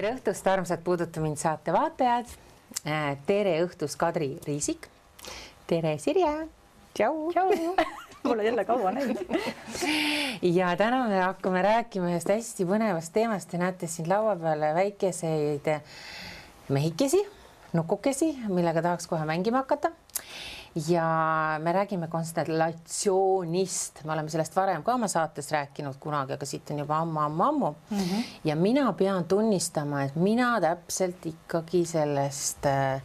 tere õhtust, armsad Puuduta mind saate vaatajad. tere õhtust, Kadri Riisik. tere, Sirje. tšau. tšau. Pole jälle kaua näinud. ja täna me hakkame rääkima ühest hästi põnevast teemast. Te näete siin laua peal väikeseid mehikesi, nukukesi, millega tahaks kohe mängima hakata ja me räägime konstellatsioonist, me oleme sellest varem ka oma saates rääkinud kunagi, aga siit on juba ammu-ammu-ammu mm. -hmm. ja mina pean tunnistama, et mina täpselt ikkagi sellest äh,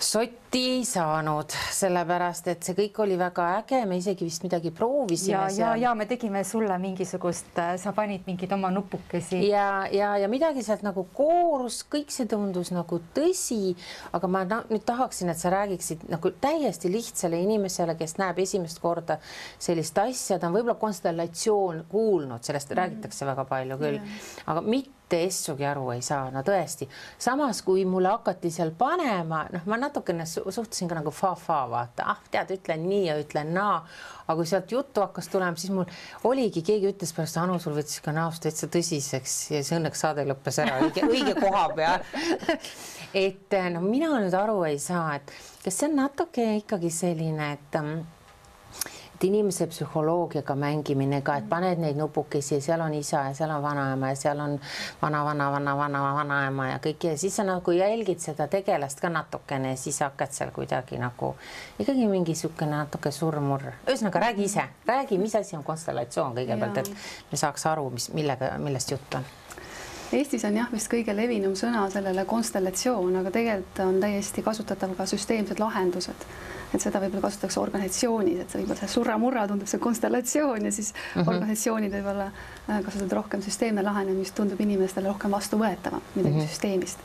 sotti ei saanud, sellepärast et see kõik oli väga äge, me isegi vist midagi proovisime. ja, ja, ja me tegime sulle mingisugust, äh, sa panid mingeid oma nupukesi. ja, ja, ja midagi sealt nagu koorus, kõik see tundus nagu tõsi, aga ma nüüd tahaksin, et sa räägiksid nagu täiesti lihtsale inimesele, kes näeb esimest korda sellist asja, ta on võib-olla konstellatsioon kuulnud, sellest mm. räägitakse väga palju küll, aga mitte mitte essugi aru ei saa, no tõesti. samas, kui mulle hakati seal panema, noh, ma natukene suhtusin ka nagu fa-fa, vaata, ah, tead, ütlen nii ja ütlen naa. aga kui sealt juttu hakkas tulema, siis mul oligi, keegi ütles pärast, Anu, sul võttis ka näost täitsa tõsiseks ja siis õnneks saade lõppes ära õige, õige koha peal et no mina nüüd aru ei saa, et kas see on natuke ikkagi selline, et et inimese psühholoogiaga mängimine ka, et paned neid nupukesi seal on isa ja seal on vanaema ja seal on vana-vana-vana-vana-vanaema ja kõik. Ja siis sa nagu jälgid seda tegelast ka natukene ja siis hakkad seal kuidagi nagu ikkagi mingi niisugune natuke surmur. ühesõnaga räägi ise, räägi, mis asi on konstellatsioon kõigepealt, et me saaks aru, mis, millega, millest jutt on Eestis on jah, vist kõige levinum sõna sellele konstellatsioon, aga tegelikult on täiesti kasutatav ka süsteemsed lahendused. et seda võib-olla kasutatakse organisatsioonis, et võib-olla see surra-murra tundub see konstellatsioon ja siis mm -hmm. organisatsioonid võib-olla äh, kasutavad rohkem süsteemne lahenemist, tundub inimestele rohkem vastuvõetavam midagi mm -hmm. süsteemist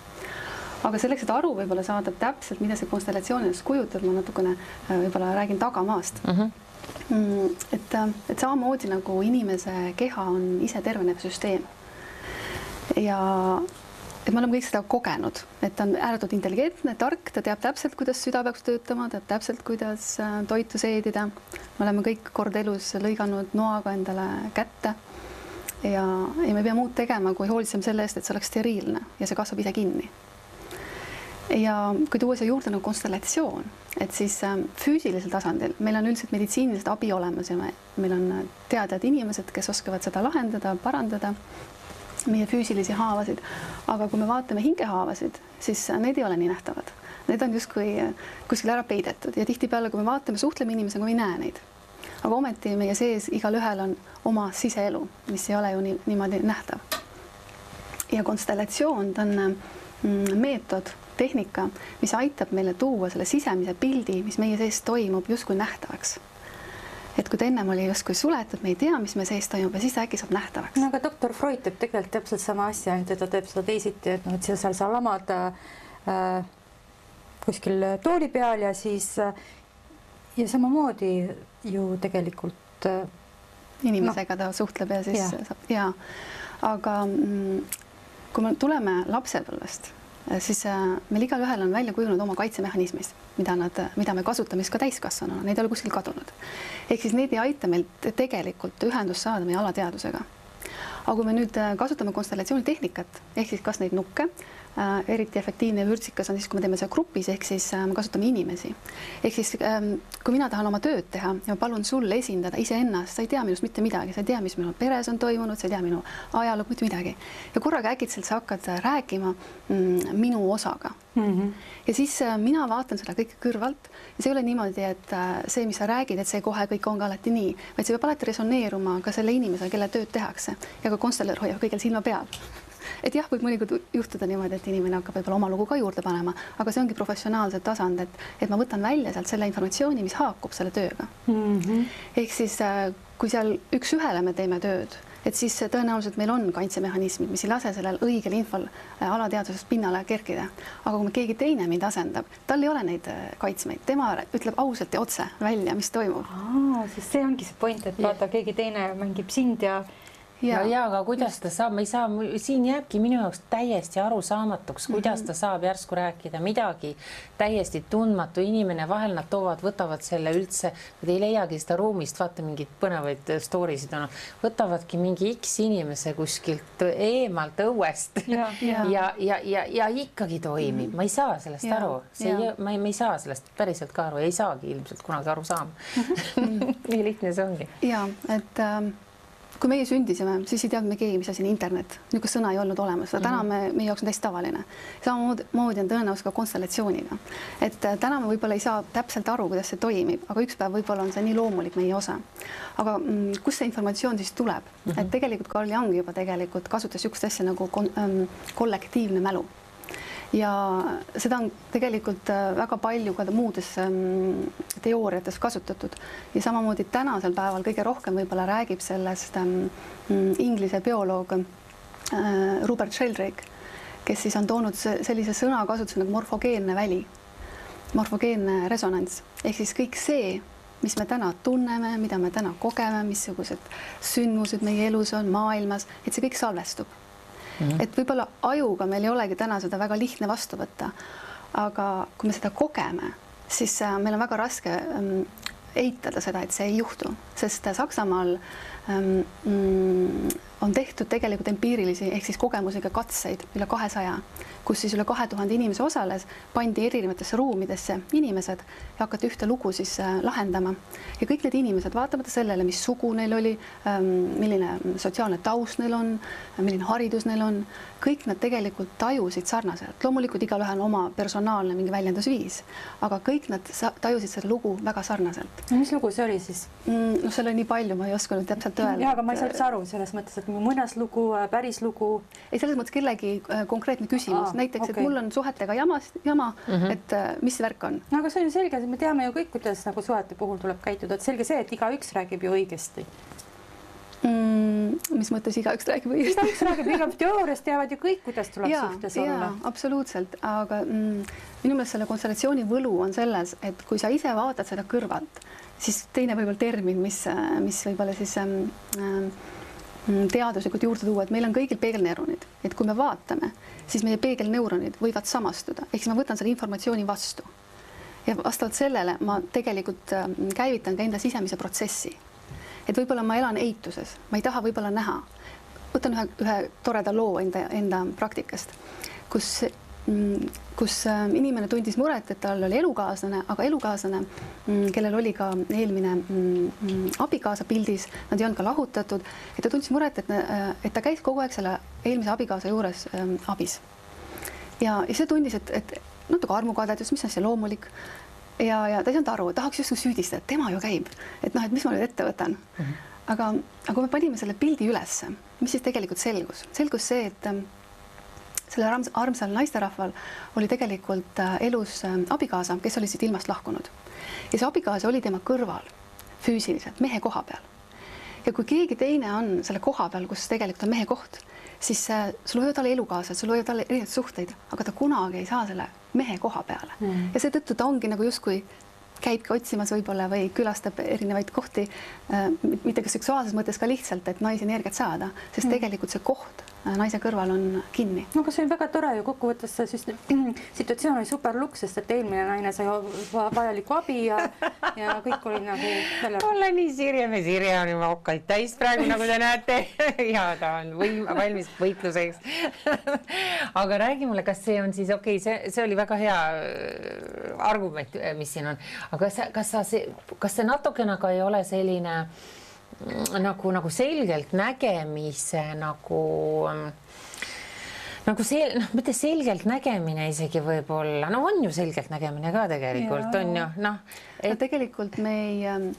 aga selleks, et aru võib-olla saada täpselt, mida see konstellatsioon endast kujutab, ma natukene äh, võib-olla räägin tagamaast mhm. mm. -hmm. et, äh, et samamoodi nagu inimese keha on ise tervenev süsteem ja et me oleme kõik seda kogenud, et ta on ääretult intelligentne, tark, ta teab täpselt, kuidas süda peaks töötama, teab täpselt, kuidas äh, toitu seedida. me oleme kõik kord elus lõiganud noaga endale kätte. ja, ja me ei pea muud tegema, kui hoolitsema selle eest, et see oleks steriilne ja see kasvab ise kinni. ja kui tuua siia juurde nagu konstellatsioon, et siis äh, füüsilisel tasandil meil on üldiselt meditsiinilised abi olemas ja me, meil on teadjad inimesed, kes oskavad seda lahendada, parandada meie füüsilisi haavasid. aga kui me vaatame hingehaavasid, siis need ei ole nii nähtavad. Need on justkui kuskil ära peidetud ja tihtipeale, kui me vaatame, suhtleme inimesega, me ei näe neid. aga ometi meie sees igalühel on oma siseelu, mis ei ole ju nii, niimoodi nähtav. ja konstellatsioon, ta on mm, meetod, tehnika, mis aitab meile tuua selle sisemise pildi, mis meie sees toimub, justkui nähtavaks et kui ta ennem oli justkui suletud, me ei tea, mis me sees toimub ja siis ta äkki saab nähtavaks. no aga doktor Freud teeb tegelikult täpselt sama asja, ainult et ta teeb seda teisiti, et noh, et seal sa lamad äh, kuskil tooli peal ja siis äh, ja samamoodi ju tegelikult äh, inimesega no. ta suhtleb ja siis ja. saab ja aga mm, kui me tuleme lapsepõlvest siis äh, meil igalühel on välja kujunenud oma kaitsemehhanismid, mida nad, mida me kasutame siis ka täiskasvanuna, neid ei ole kuskil kadunud. ehk siis need ei aita meil tegelikult ühendust saada meie alateadvusega. aga kui me nüüd äh, kasutame konstellatsioonitehnikat ehk siis kas neid nukke äh, eriti efektiivne ja vürtsikas on siis, kui me teeme seda grupis, ehk siis äh, me kasutame inimesi. ehk siis ähm, kui mina tahan oma tööd teha ja palun sul esindada iseennast, sa ei tea minust mitte midagi, sa ei tea, mis minu peres on toimunud, sa ei tea minu ajalugu, mitte midagi. ja korraga äkitselt sa hakkad äh, rääkima mm, minu osaga mm. -hmm. ja siis äh, mina vaatan seda kõike kõrvalt ja see ei ole niimoodi, et äh, see, mis sa räägid, et see kohe kõik ongi alati nii, vaid see peab alati resoneeruma ka selle inimesega, kelle tööd tehakse ja ka konstellar hoiab kõigil silma peal et jah, võib mõnikord juhtuda niimoodi, et inimene hakkab võib-olla oma lugu ka juurde panema, aga see ongi professionaalse tasand, et, et ma võtan välja sealt selle informatsiooni, mis haakub selle tööga mm. -hmm. ehk siis äh, kui seal üks-ühele me teeme tööd, et siis tõenäoliselt meil on kaitsemehhanismid, mis ei lase sellel õigel infol äh, alateadvusest pinnale kerkida. aga kui keegi teine mind asendab, tal ei ole neid äh, kaitsmeid, tema ütleb ausalt ja otse välja, mis toimub. siis see ongi see point, et vaata, keegi teine mängib sind ja ja, ja, aga kuidas ta saab, ma ei saa, siin jääbki minu jaoks täiesti arusaamatuks, kuidas mm -hmm. ta saab järsku rääkida midagi täiesti tundmatu inimene, vahel nad toovad, võtavad selle üldse, nad ei leiagi seda ruumist, vaata mingeid põnevaid story sid on, võtavadki mingi X inimese kuskilt eemalt õuest ja, ja, ja, ja, ja, ja ikkagi toimib mm, -hmm. ma ei saa sellest ja, aru, see ja. ei, ma ei, ma ei saa sellest päriselt ka aru, ei saagi ilmselt kunagi aru saama mm. -hmm. nii lihtne see ongi. ja et ähm kui meie sündisime, siis ei teadnud me keegi, mis asi on internet, niisugust sõna ei olnud olemas, aga täna mhm. me, meie jaoks on täiesti tavaline. samamoodi on tõenäoliselt ka konstellatsiooniga, et äh, täna me võib-olla ei saa täpselt aru, kuidas see toimib, aga üks päev võib-olla on see nii loomulik meie osa. aga mm, kust see informatsioon siis tuleb mm, -hmm. et tegelikult Carl Jung juba tegelikult kasutas niisugust asja nagu kon, ähm, kollektiivne mälu ja seda on tegelikult äh, väga palju ka muudes ähm, teooriates kasutatud. Ja samamoodi tänasel päeval kõige rohkem võib-olla räägib sellest ähm, inglise bioloog äh, Robert Sheldrake, kes siis on toonud sellise sõnakasutuse nagu morfogeenne väli, morfogeenne resonants. Ehk siis kõik see, mis me täna tunneme, mida me täna kogeme, missugused sündmused meie elus on maailmas, et see kõik salvestub mm. -hmm. et võib-olla ajuga meil ei olegi täna seda väga lihtne vastu võtta. aga kui me seda kogeme, siis äh, meil on väga raske ähm, eitada seda, et see ei juhtu, sest Saksamaal ähm, mm, on tehtud tegelikult empiirilisi ehk siis kogemusega katseid üle kahesaja, kus siis üle kahe tuhande inimese osales, pandi erinevatesse ruumidesse inimesed ja hakati ühte lugu siis äh, lahendama ja kõik need inimesed, vaatamata sellele, mis sugu neil oli, ähm, milline sotsiaalne taust neil on, milline haridus neil on, kõik nad tegelikult tajusid sarnaselt, loomulikult igalühel on oma personaalne mingi väljendusviis, aga kõik nad tajusid seda lugu väga sarnaselt. mis lugu see oli siis mm,? noh, seal oli nii palju, ma ei oska nüüd täpselt öelda. ja, aga ma ei saa üldse aru selles mõttes, et muinaslugu, äh, päris lugu. ei, selles mõttes kellegi äh, konkreetne küsimus, näiteks okay., et mul on suhetega jamas, jama mm, -hmm. et äh, mis värk on. no aga see on ju selge, me teame ju kõik, kuidas nagu suhete puhul tuleb käituda, et selge see, et igaüks räägib ju õigesti mm,. mis mõttes igaüks räägib õigesti? igaüks räägib, iga teoorias teavad ju kõik, kuidas tuleb ja, suhtes olla. absoluutselt, aga mm, minu meelest selle konstellatsiooni võlu on selles, et kui sa ise vaatad seda kõrvalt, siis teine võib-olla termin, mis, mis võib-olla siis ähm, ähm, teaduslikult juurde tuua, et meil on kõigil peegelneuronid, et kui me vaatame, siis meie peegelneuronid võivad samastuda, ehk siis ma võtan selle informatsiooni vastu. ja vastavalt sellele ma tegelikult ähm, käivitan ka enda sisemise protsessi et võib-olla ma elan eituses, ma ei taha võib-olla näha. võtan ühe, ühe toreda loo enda, enda praktikast, kus kus äh, inimene tundis muret, et tal oli elukaaslane, aga elukaaslane, mm, kellel oli ka eelmine mm, abikaasa pildis, nad ei olnud ka lahutatud, et ta tundis muret, et, äh, et ta käis kogu aeg selle eelmise abikaasa juures ähm, abis. ja, ja see tundis, et, et natuke armukadedus, mis on see loomulik ja, ja ta ei saanud aru, tahaks justkui süüdistada, et tema ju käib, et noh, et mis ma nüüd ette võtan mm. -hmm. aga, aga kui me panime selle pildi ülesse, mis siis tegelikult selgus, selgus see, et ähm, sellel arms, armsal naisterahval oli tegelikult äh, elus äh, abikaasa, kes oli siit ilmast lahkunud ja see abikaasa oli tema kõrval füüsiliselt mehe koha peal. ja kui keegi teine on selle koha peal, kus tegelikult on mehe koht, siis äh, sul võivad olla elukaaslased, sul võivad olla erinevaid suhteid, aga ta kunagi ei saa selle mehe koha peale mm. ja seetõttu ta ongi nagu justkui käibki otsimas võib-olla või külastab erinevaid kohti mitte ka seksuaalses mõttes, ka lihtsalt, et naisi energiat saada, sest mm. tegelikult see koht naise kõrval on kinni. no aga see on väga tore ju kokkuvõttes see siis situatsioon oli super luks, sest et eelmine naine sai vajalikku abi ja, ja kõik oli nagu jälle. olla nii Sirje, me Sirje on juba okkaid täis praegu, nagu te näete ja ta on võim, valmis võitluseks aga räägi mulle, kas see on siis okei okay,, see, see oli väga hea äh, argument, mis siin on, aga kas, kas sa, kas see natukene ka ei ole selline nagu, nagu selgelt nägemise nagu nagu see, noh, mitte selgelt nägemine isegi võib-olla, no on ju selgelt nägemine ka tegelikult on ju noh et.... no tegelikult me ei ähm,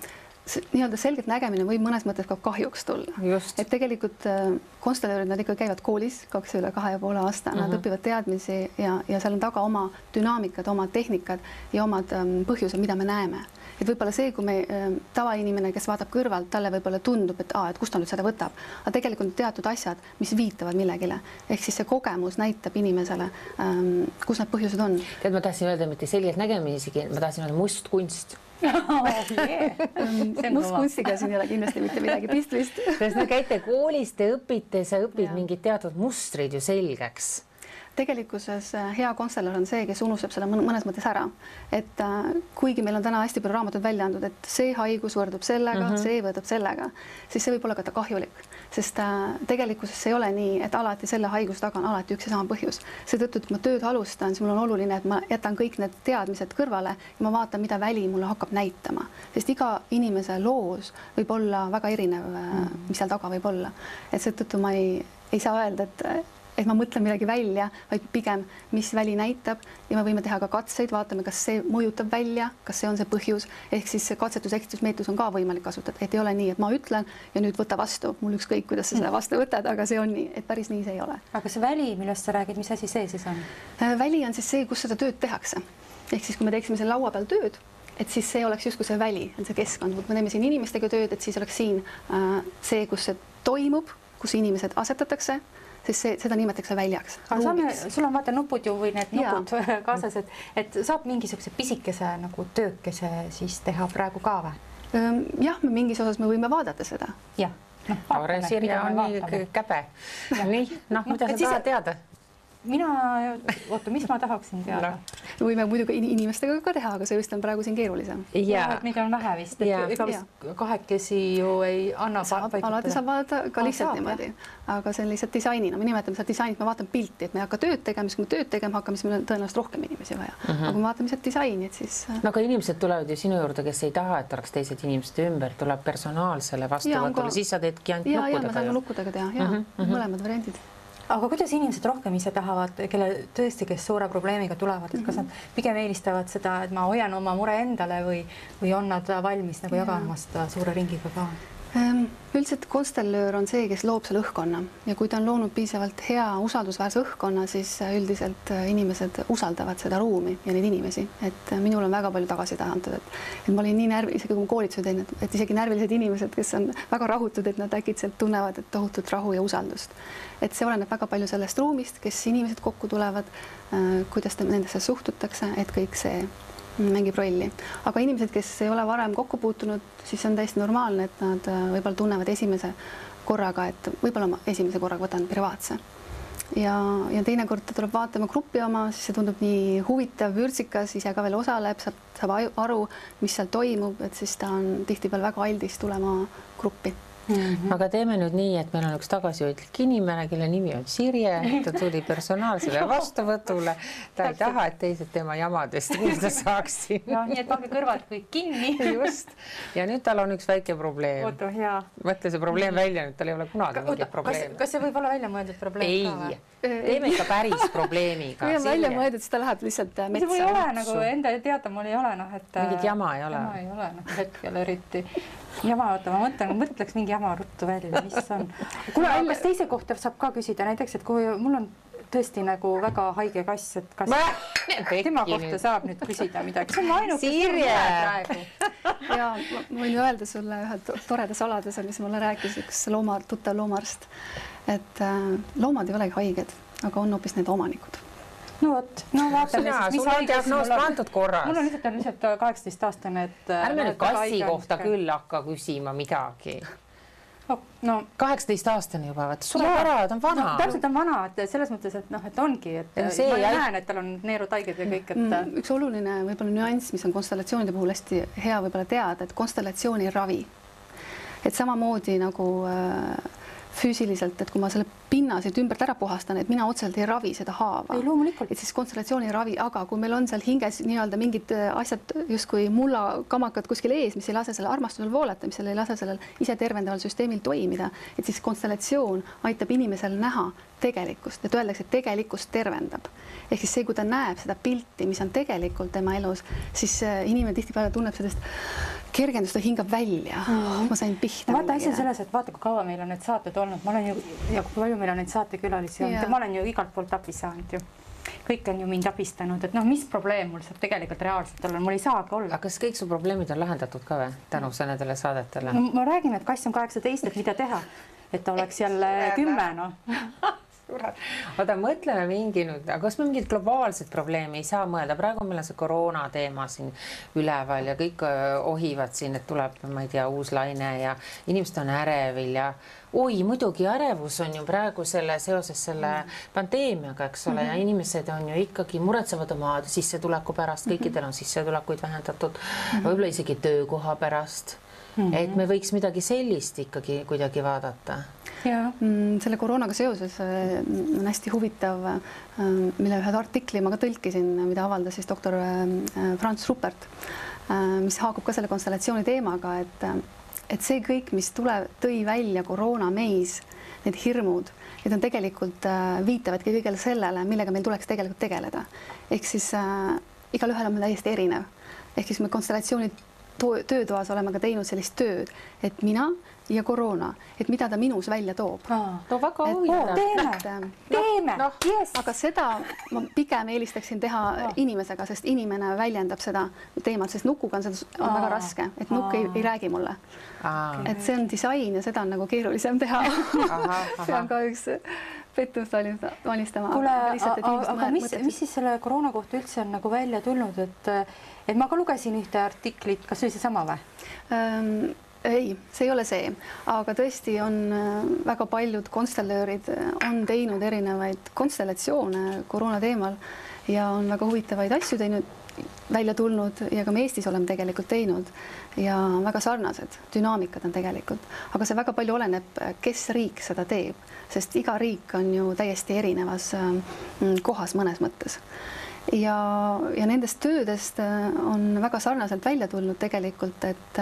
nii-öelda selgelt nägemine võib mõnes mõttes ka kahjuks tulla. et tegelikult äh, konstellöörid, nad ikka käivad koolis kaks üle kahe ja poole aasta, nad mm -hmm. õpivad teadmisi ja, ja seal on taga oma dünaamikad, omad tehnikad ja omad ähm, põhjused, mida me näeme et võib-olla see, kui me äh, tavainimene, kes vaatab kõrvalt, talle võib-olla tundub, et aa, et kust ta nüüd seda võtab, aga tegelikult teatud asjad, mis viitavad millegile, ehk siis see kogemus näitab inimesele ähm,, kus need põhjused on. tead, ma tahtsin öelda mitte selgelt nägemine isegi, ma tahtsin öelda mustkunst mustkunstiga siin ei ole kindlasti mitte midagi pistmist. sest te käite koolis, te õpite, sa õpid mingid teatud mustrid ju selgeks tegelikkuses äh, hea konstellar on see, kes unustab selle mõnes mõttes ära, et äh, kuigi meil on täna hästi palju raamatuid välja antud, et see haigus võrdub sellega mm, -hmm. see võrdub sellega, siis see võib olla ka kahjulik, sest äh, tegelikkuses ei ole nii, et alati selle haiguse taga on alati üks ja sama põhjus. seetõttu, et kui ma tööd alustan, siis mul on oluline, et ma jätan kõik need teadmised kõrvale ja ma vaatan, mida väli mulle hakkab näitama, sest iga inimese loos võib olla väga erinev mm, -hmm. mis seal taga võib olla, et seetõttu ma ei ei saa öelda, et et ma mõtlen midagi välja, vaid pigem, mis väli näitab. Ja me võime teha ka katseid, vaatame, kas see mõjutab välja, kas see on see põhjus, ehk siis katsetus-eksitusmeetrus on ka võimalik kasutada, et ei ole nii, et ma ütlen ja nüüd võta vastu, mul ükskõik, kuidas sa selle vastu võtad, aga see on nii, et päris nii see ei ole. aga see väli, millest sa räägid, mis asi see siis on? Äh, väli on siis see, kus seda tööd tehakse, ehk siis, kui me teeksime selle laua peal tööd et siis see oleks justkui see väli, see keskkond, kui me teeme siin inimestega tööd, et siis oleks siin äh, see, kus see toimub, kus inimesed asetatakse siis see, seda nimetatakse väljaks. aga saame, sul on vaata nupud ju või need nupud ja. kaasas, et, et saab mingisuguse pisikese nagu töökese siis teha praegu ka või? jah, me mingis osas me võime vaadata seda. jah noh, Sirje on nii käbe. nii, noh, mida sa tahad teada? Mina, oota, mis ma tahaksin teada no.? võime muidugi inimestega ka teha, aga see vist on praegu siin keerulisem. ja meid on vähe vist, et ega vist kahekesi ju ei anna. alati saab vaadata ka lihtsalt ah, niimoodi, aga see on lihtsalt disainina, me nimetame seda disainiks, me vaatame pilti, et me ei hakka tööd tegema, siis kui me tööd tegema hakkame, siis meil on tõenäoliselt rohkem inimesi vaja mm. -hmm. aga kui me vaatame lihtsalt disaini, et siis. Äh, no aga inimesed tulevad ju sinu juurde, kes ei taha, et oleks teised inimesed ümber, tuleb personaalsele vastuvõtule, siis sa teedki ainult nukkudega. ja, ja me saame nukkudega teha ja mm -hmm. mõlemad variandid aga kuidas inimesed rohkem ise tahavad, kelle tõesti, kes suure probleemiga tulevad, et kas nad pigem eelistavad seda, et ma hoian oma mure endale või, või on nad valmis nagu jagama seda suure ringiga ka? Ehm, üldiselt konstellöör on see, kes loob selle õhkkonna. Ja kui ta on loonud piisavalt hea usaldusväärse õhkkonna, siis äh, üldiselt äh, inimesed usaldavad seda ruumi ja neid inimesi, et äh, minul on väga palju tagasiside antud, et, et ma olin nii närv, isegi kui ma koolituse teen, et, et isegi närvilised inimesed, kes on väga rahutud, et nad äkitselt tunnevad tohutut rahu ja usaldust. et see oleneb väga palju sellest ruumist, kes inimesed kokku tulevad, kuidas nendesse suhtutakse, et kõik see mängib rolli, aga inimesed, kes ei ole varem kokku puutunud, siis on täiesti normaalne, et nad äh, võib-olla tunnevad esimese korraga, et võib-olla ma esimese korraga võtan privaatse. Ja, ja teinekord tuleb vaatama grupi oma, siis see tundub nii huvitav, vürtsikas, ise ka veel osaleb, saab, saab aru, mis seal toimub, et siis ta on tihtipeale väga aldis tulema gruppi Mm -hmm. aga teeme nüüd nii, et meil on üks tagasihoidlik inimene, kelle nimi on Sirje, ta tuli personaalsele vastuvõtule. ta ei taha, et teised tema jamadest kuulda saaksid. ja nii, et pange kõrvad kõik kinni. just ja nüüd tal on üks väike probleem. oota, hea. mõtle see probleem välja, nüüd tal ei ole kunagi mingit probleemi. kas see võib olla väljamõeldud probleem ka või? teeme ikka päris probleemiga. kui on välja mõeldud, siis ta läheb lihtsalt metsa. see ei ole nagu enda teada, mul ei ole noh, et. mingit jama ei ole. jama ei ole noh, hetkel eriti jama, oota, ma mõtlen, mõtleks mingi jama ruttu välja, mis on. kuule, kas teise kohta saab ka küsida näiteks, et kui mul on tõesti nagu väga haige kass, et kas ma... tema kohta nüüd. saab nüüd küsida midagi, see on ainuke praegu. ja ma võin öelda sulle ühe toreda saladuse, mis mulle rääkis üks looma, tuttav loomaarst, et äh, loomad ei olegi haiged, aga on hoopis nende omanikud no vot, no vaatame siis, mis sul on diagnoos pandud korras. mul on lihtsalt, on lihtsalt kaheksateistaastane, et. ärme nüüd kassi kohta küll hakka küsima midagi no kaheksateistaastane juba, vaata sureb ära, ta on vana no,. täpselt on vana, et selles mõttes, et noh, et ongi, et see ma näen, et tal on neerutaiged ja kõik, et. Mm, üks oluline võib-olla nüanss, mis on konstellatsioonide puhul hästi hea võib-olla teada, et konstellatsioon ei ravi. et samamoodi nagu äh, füüsiliselt, et kui ma selle pinna siit ümbert ära puhastan, et mina otseselt ei ravi seda haava. et siis konstellatsiooni ei ravi, aga kui meil on seal hinges nii-öelda mingid äh, asjad justkui mullakamakad kuskil ees, mis ei lase sellel armastusel voolata, mis ei lase sellel isetervendaval süsteemil toimida, et siis konstellatsioon aitab inimesel näha tegelikkust, et öeldakse, et tegelikkus tervendab. ehk siis see, kui ta näeb seda pilti, mis on tegelikult tema elus, siis äh, inimene tihtipeale tunneb sellist kergendust, ta hingab välja mm. -hmm. ma sain pihta. vaata, asi on selles, et vaata, kui kaua meil on need saated olnud, ma olen ju ja kui palju meil on neid saatekülalisi olnud. Ja ma olen ju igalt poolt abi saanud ju. Kõik on ju mind abistanud, et noh, mis probleem mul saab tegelikult reaalselt olla, mul ei saagi olla. aga kas kõik su probleemid on lahendatud ka või tänu nendele saadetele? No,? ma räägin, et kass on kaheksateist, et mida teha, et ta oleks jälle kümme noh oota, mõtleme mingi nüüd, aga kas me mingit globaalset probleemi ei saa mõelda, praegu meil on see koroona teema siin üleval ja kõik ohivad siin, et tuleb, ma ei tea, uus laine ja inimesed on ärevil ja oi, muidugi ärevus on ju praegu selle seoses selle pandeemiaga, eks ole mm, -hmm. ja inimesed on ju ikkagi muretsevad oma sissetuleku pärast, kõikidel on sissetulekuid vähendatud mm -hmm., võib-olla isegi töökoha pärast mm. -hmm. et me võiks midagi sellist ikkagi kuidagi vaadata ja mm, selle koroonaga seoses äh, on hästi huvitav, äh, mille ühe artikli ma ka tõlkisin, mida avaldas siis doktor äh, Franz Rupert, mis haakub ka selle konstellatsiooni teemaga, et et see kõik, mis tuleb, tõi välja koroona meis, need hirmud, need on tegelikult viitavadki kõigele sellele, millega meil tuleks tegelikult tegeleda. ehk siis äh, igalühel on täiesti erinev. ehk siis me konstellatsiooni töötoas oleme ka teinud sellist tööd, et mina ja koroona, et mida ta minus välja toob. no väga huvitav. teeme, teeme no, no, yes. aga seda ma pigem eelistaksin teha no. inimesega, sest inimene väljendab seda teemat, sest nukuga on seda on väga raske, et nukk ei, ei räägi mulle. et see on disain ja seda on nagu keerulisem teha. see on ka üks pettust valmistama. kuule, aga mis, mis siis selle koroona kohta üldse on nagu välja tulnud, et et ma ka lugesin ühte artiklit, kas see oli seesama või? Ehm, ei, see ei ole see, aga tõesti on äh, väga paljud konstellöörid äh, on teinud erinevaid konstellatsioone koroona teemal ja on väga huvitavaid asju teinud, välja tulnud ja ka me Eestis oleme tegelikult teinud. Ja väga sarnased dünaamikad on tegelikult, aga see väga palju oleneb, kes riik seda teeb, sest iga riik on ju täiesti erinevas äh, kohas mõnes mõttes ja, ja nendest töödest on väga sarnaselt välja tulnud tegelikult, et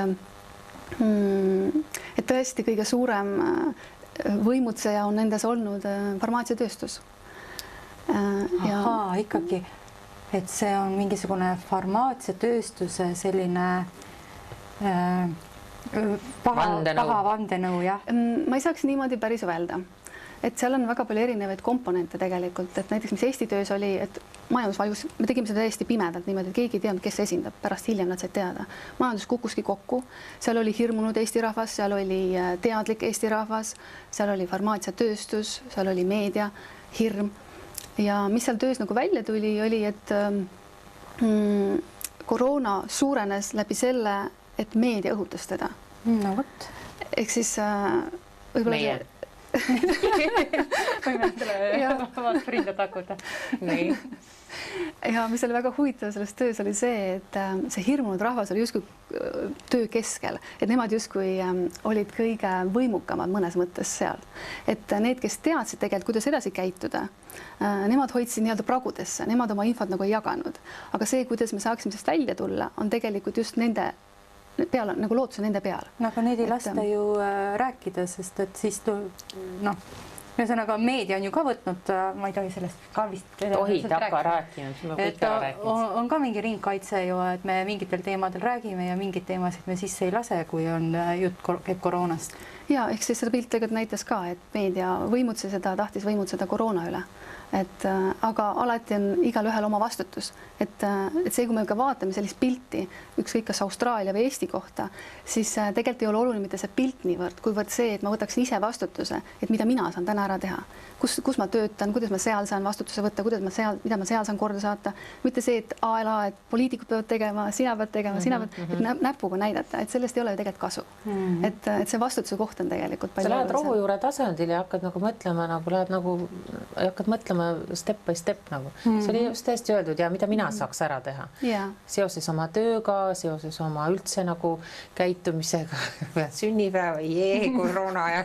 Hmm, et tõesti kõige suurem äh, võimutseja on nendes olnud äh, farmaatsiatööstus. Äh, ja Ahaa, ikkagi, et see on mingisugune farmaatsiatööstuse selline äh, paha, paha vandenõu, jah? Hmm, ma ei saaks niimoodi päris öelda et seal on väga palju erinevaid komponente tegelikult, et näiteks mis Eesti töös oli, et majandusvalgus, me tegime seda täiesti pimedalt niimoodi, et keegi ei teadnud, kes esindab, pärast hiljem nad said teada. majandus kukkuski kokku, seal oli hirmunud Eesti rahvas, seal oli äh, teadlik Eesti rahvas, seal oli farmaatsiatööstus, seal oli meedia, hirm ja mis seal töös nagu välja tuli, oli, et ähm, mm, koroona suurenes läbi selle, et meedia õhutas teda. no vot. ehk siis äh, võib-olla võime endale vabalt rinda taguda. nii. ja mis oli väga huvitav selles töös oli see, et äh, see hirmunud rahvas oli justkui äh, töö keskel, et nemad justkui ähm, olid kõige võimukamad mõnes mõttes seal, et need, kes teadsid tegelikult, kuidas edasi käituda, äh, nemad hoidsid nii-öelda pragudesse, nemad oma infot nagu ei jaganud, aga see, kuidas me saaksime sellest välja tulla, on tegelikult just nende peal on nagu lootus on nende peal. no aga neid ei et, lasta ähm, ju äh, rääkida, sest et siis noh, ühesõnaga meedia on ju ka võtnud, äh, ma ei tohi sellest ka vist. tohid hakka rääkima, siis me kõik ära rääkima. On, on ka mingi ringkaitse ju, et me mingitel teemadel räägime ja mingeid teemasid me sisse ei lase, kui on äh, jutt käib koroonast. ja ehk siis seda pilt tegelikult näitas ka, et meedia võimutses seda, tahtis võimutseda koroona üle et äh, aga alati on igalühel oma vastutus, et, äh, et see, kui me ka vaatame sellist pilti, ükskõik kas Austraalia või Eesti kohta, siis äh, tegelikult ei ole oluline mitte see pilt niivõrd, kuivõrd see, et ma võtaksin ise vastutuse, et mida mina saan täna ära teha, kus, kus ma töötan, kuidas ma seal saan vastutuse võtta, kuidas ma seal, mida ma seal saan korda saata, mitte see, et a la, et poliitikud peavad tegema, sina pead tegema mm, -hmm, sina pead mm, -hmm. et näpuga näidata, et sellest ei ole ju tegelikult kasu mm. -hmm. et, et see vastutuse koht on tegelikult. sa lähed rohujuure tasandil ja hakkad nagu mõtlema nagu lähed nagu, hakkad mõtlema step by step nagu mm. -hmm. see oli just täiesti öeldud ja mida mina mm -hmm. saaks ära teha yeah. seoses oma tööga, seoses oma üldse nagu käitumisega sünnipäeva, jee, koroona ajal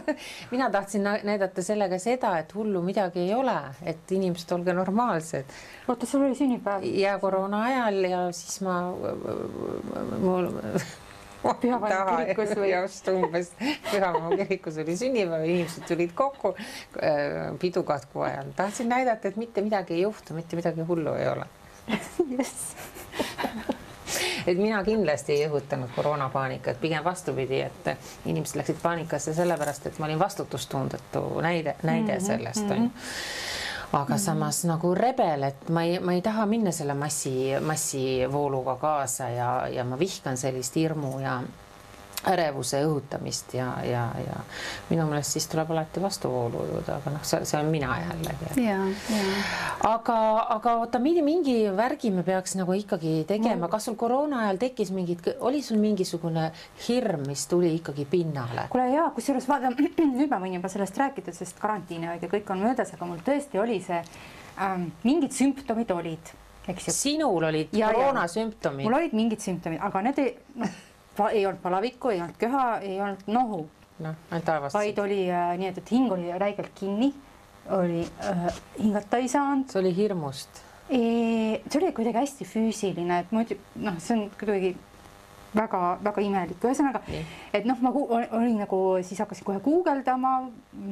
mina tahtsin näidata sellega seda, et hullu midagi ei ole, et inimesed, olge normaalsed. oota, sul oli sünnipäev? ja koroona ajal ja siis ma mul Pühapäeva kirikus või? just umbes, Pühapäeva kirikus oli sünnipäev, inimesed tulid kokku äh, pidukatku ajal, tahtsin näidata, et mitte midagi ei juhtu, mitte midagi hullu ei ole jess et mina kindlasti ei õhutanud koroonapaanikat, pigem vastupidi, et inimesed läksid paanikasse sellepärast, et ma olin vastutustundetu näide, näide mhm, sellest onju mm -hmm aga mm -hmm. samas nagu rebel, et ma ei, ma ei taha minna selle massi, massivooluga kaasa ja, ja ma vihkan sellist hirmu ja ärevuse õhutamist ja, ja, ja minu meelest siis tuleb alati vastuvoolu ujuda, aga noh, see, see on mina jällegi. ja, ja. aga, aga oota, mingi, värgi me peaks nagu ikkagi tegema, kas sul koroona ajal tekkis mingid, oli sul mingisugune hirm, mis tuli ikkagi pinnale? kuule jaa, kusjuures vaata nüüd ma võin juba sellest rääkida, sest karantiiniaeg ja kõik on möödas, aga mul tõesti oli see ähm,, mingid sümptomid olid, eks ju. sinul olid koroona sümptomid? mul olid mingid sümptomid, aga need ei, noh ei olnud palavikku, ei olnud köha, ei olnud nohu. noh, ainult halvasti. vaid oli äh, nii, et, et hing oli räigelt kinni, oli äh,, hingata ei saanud. see oli hirmust? see oli kuidagi hästi füüsiline, et muidu noh, see on kuidagi väga-väga imelik, ühesõnaga, et noh, ma olin nagu siis hakkasin kohe guugeldama,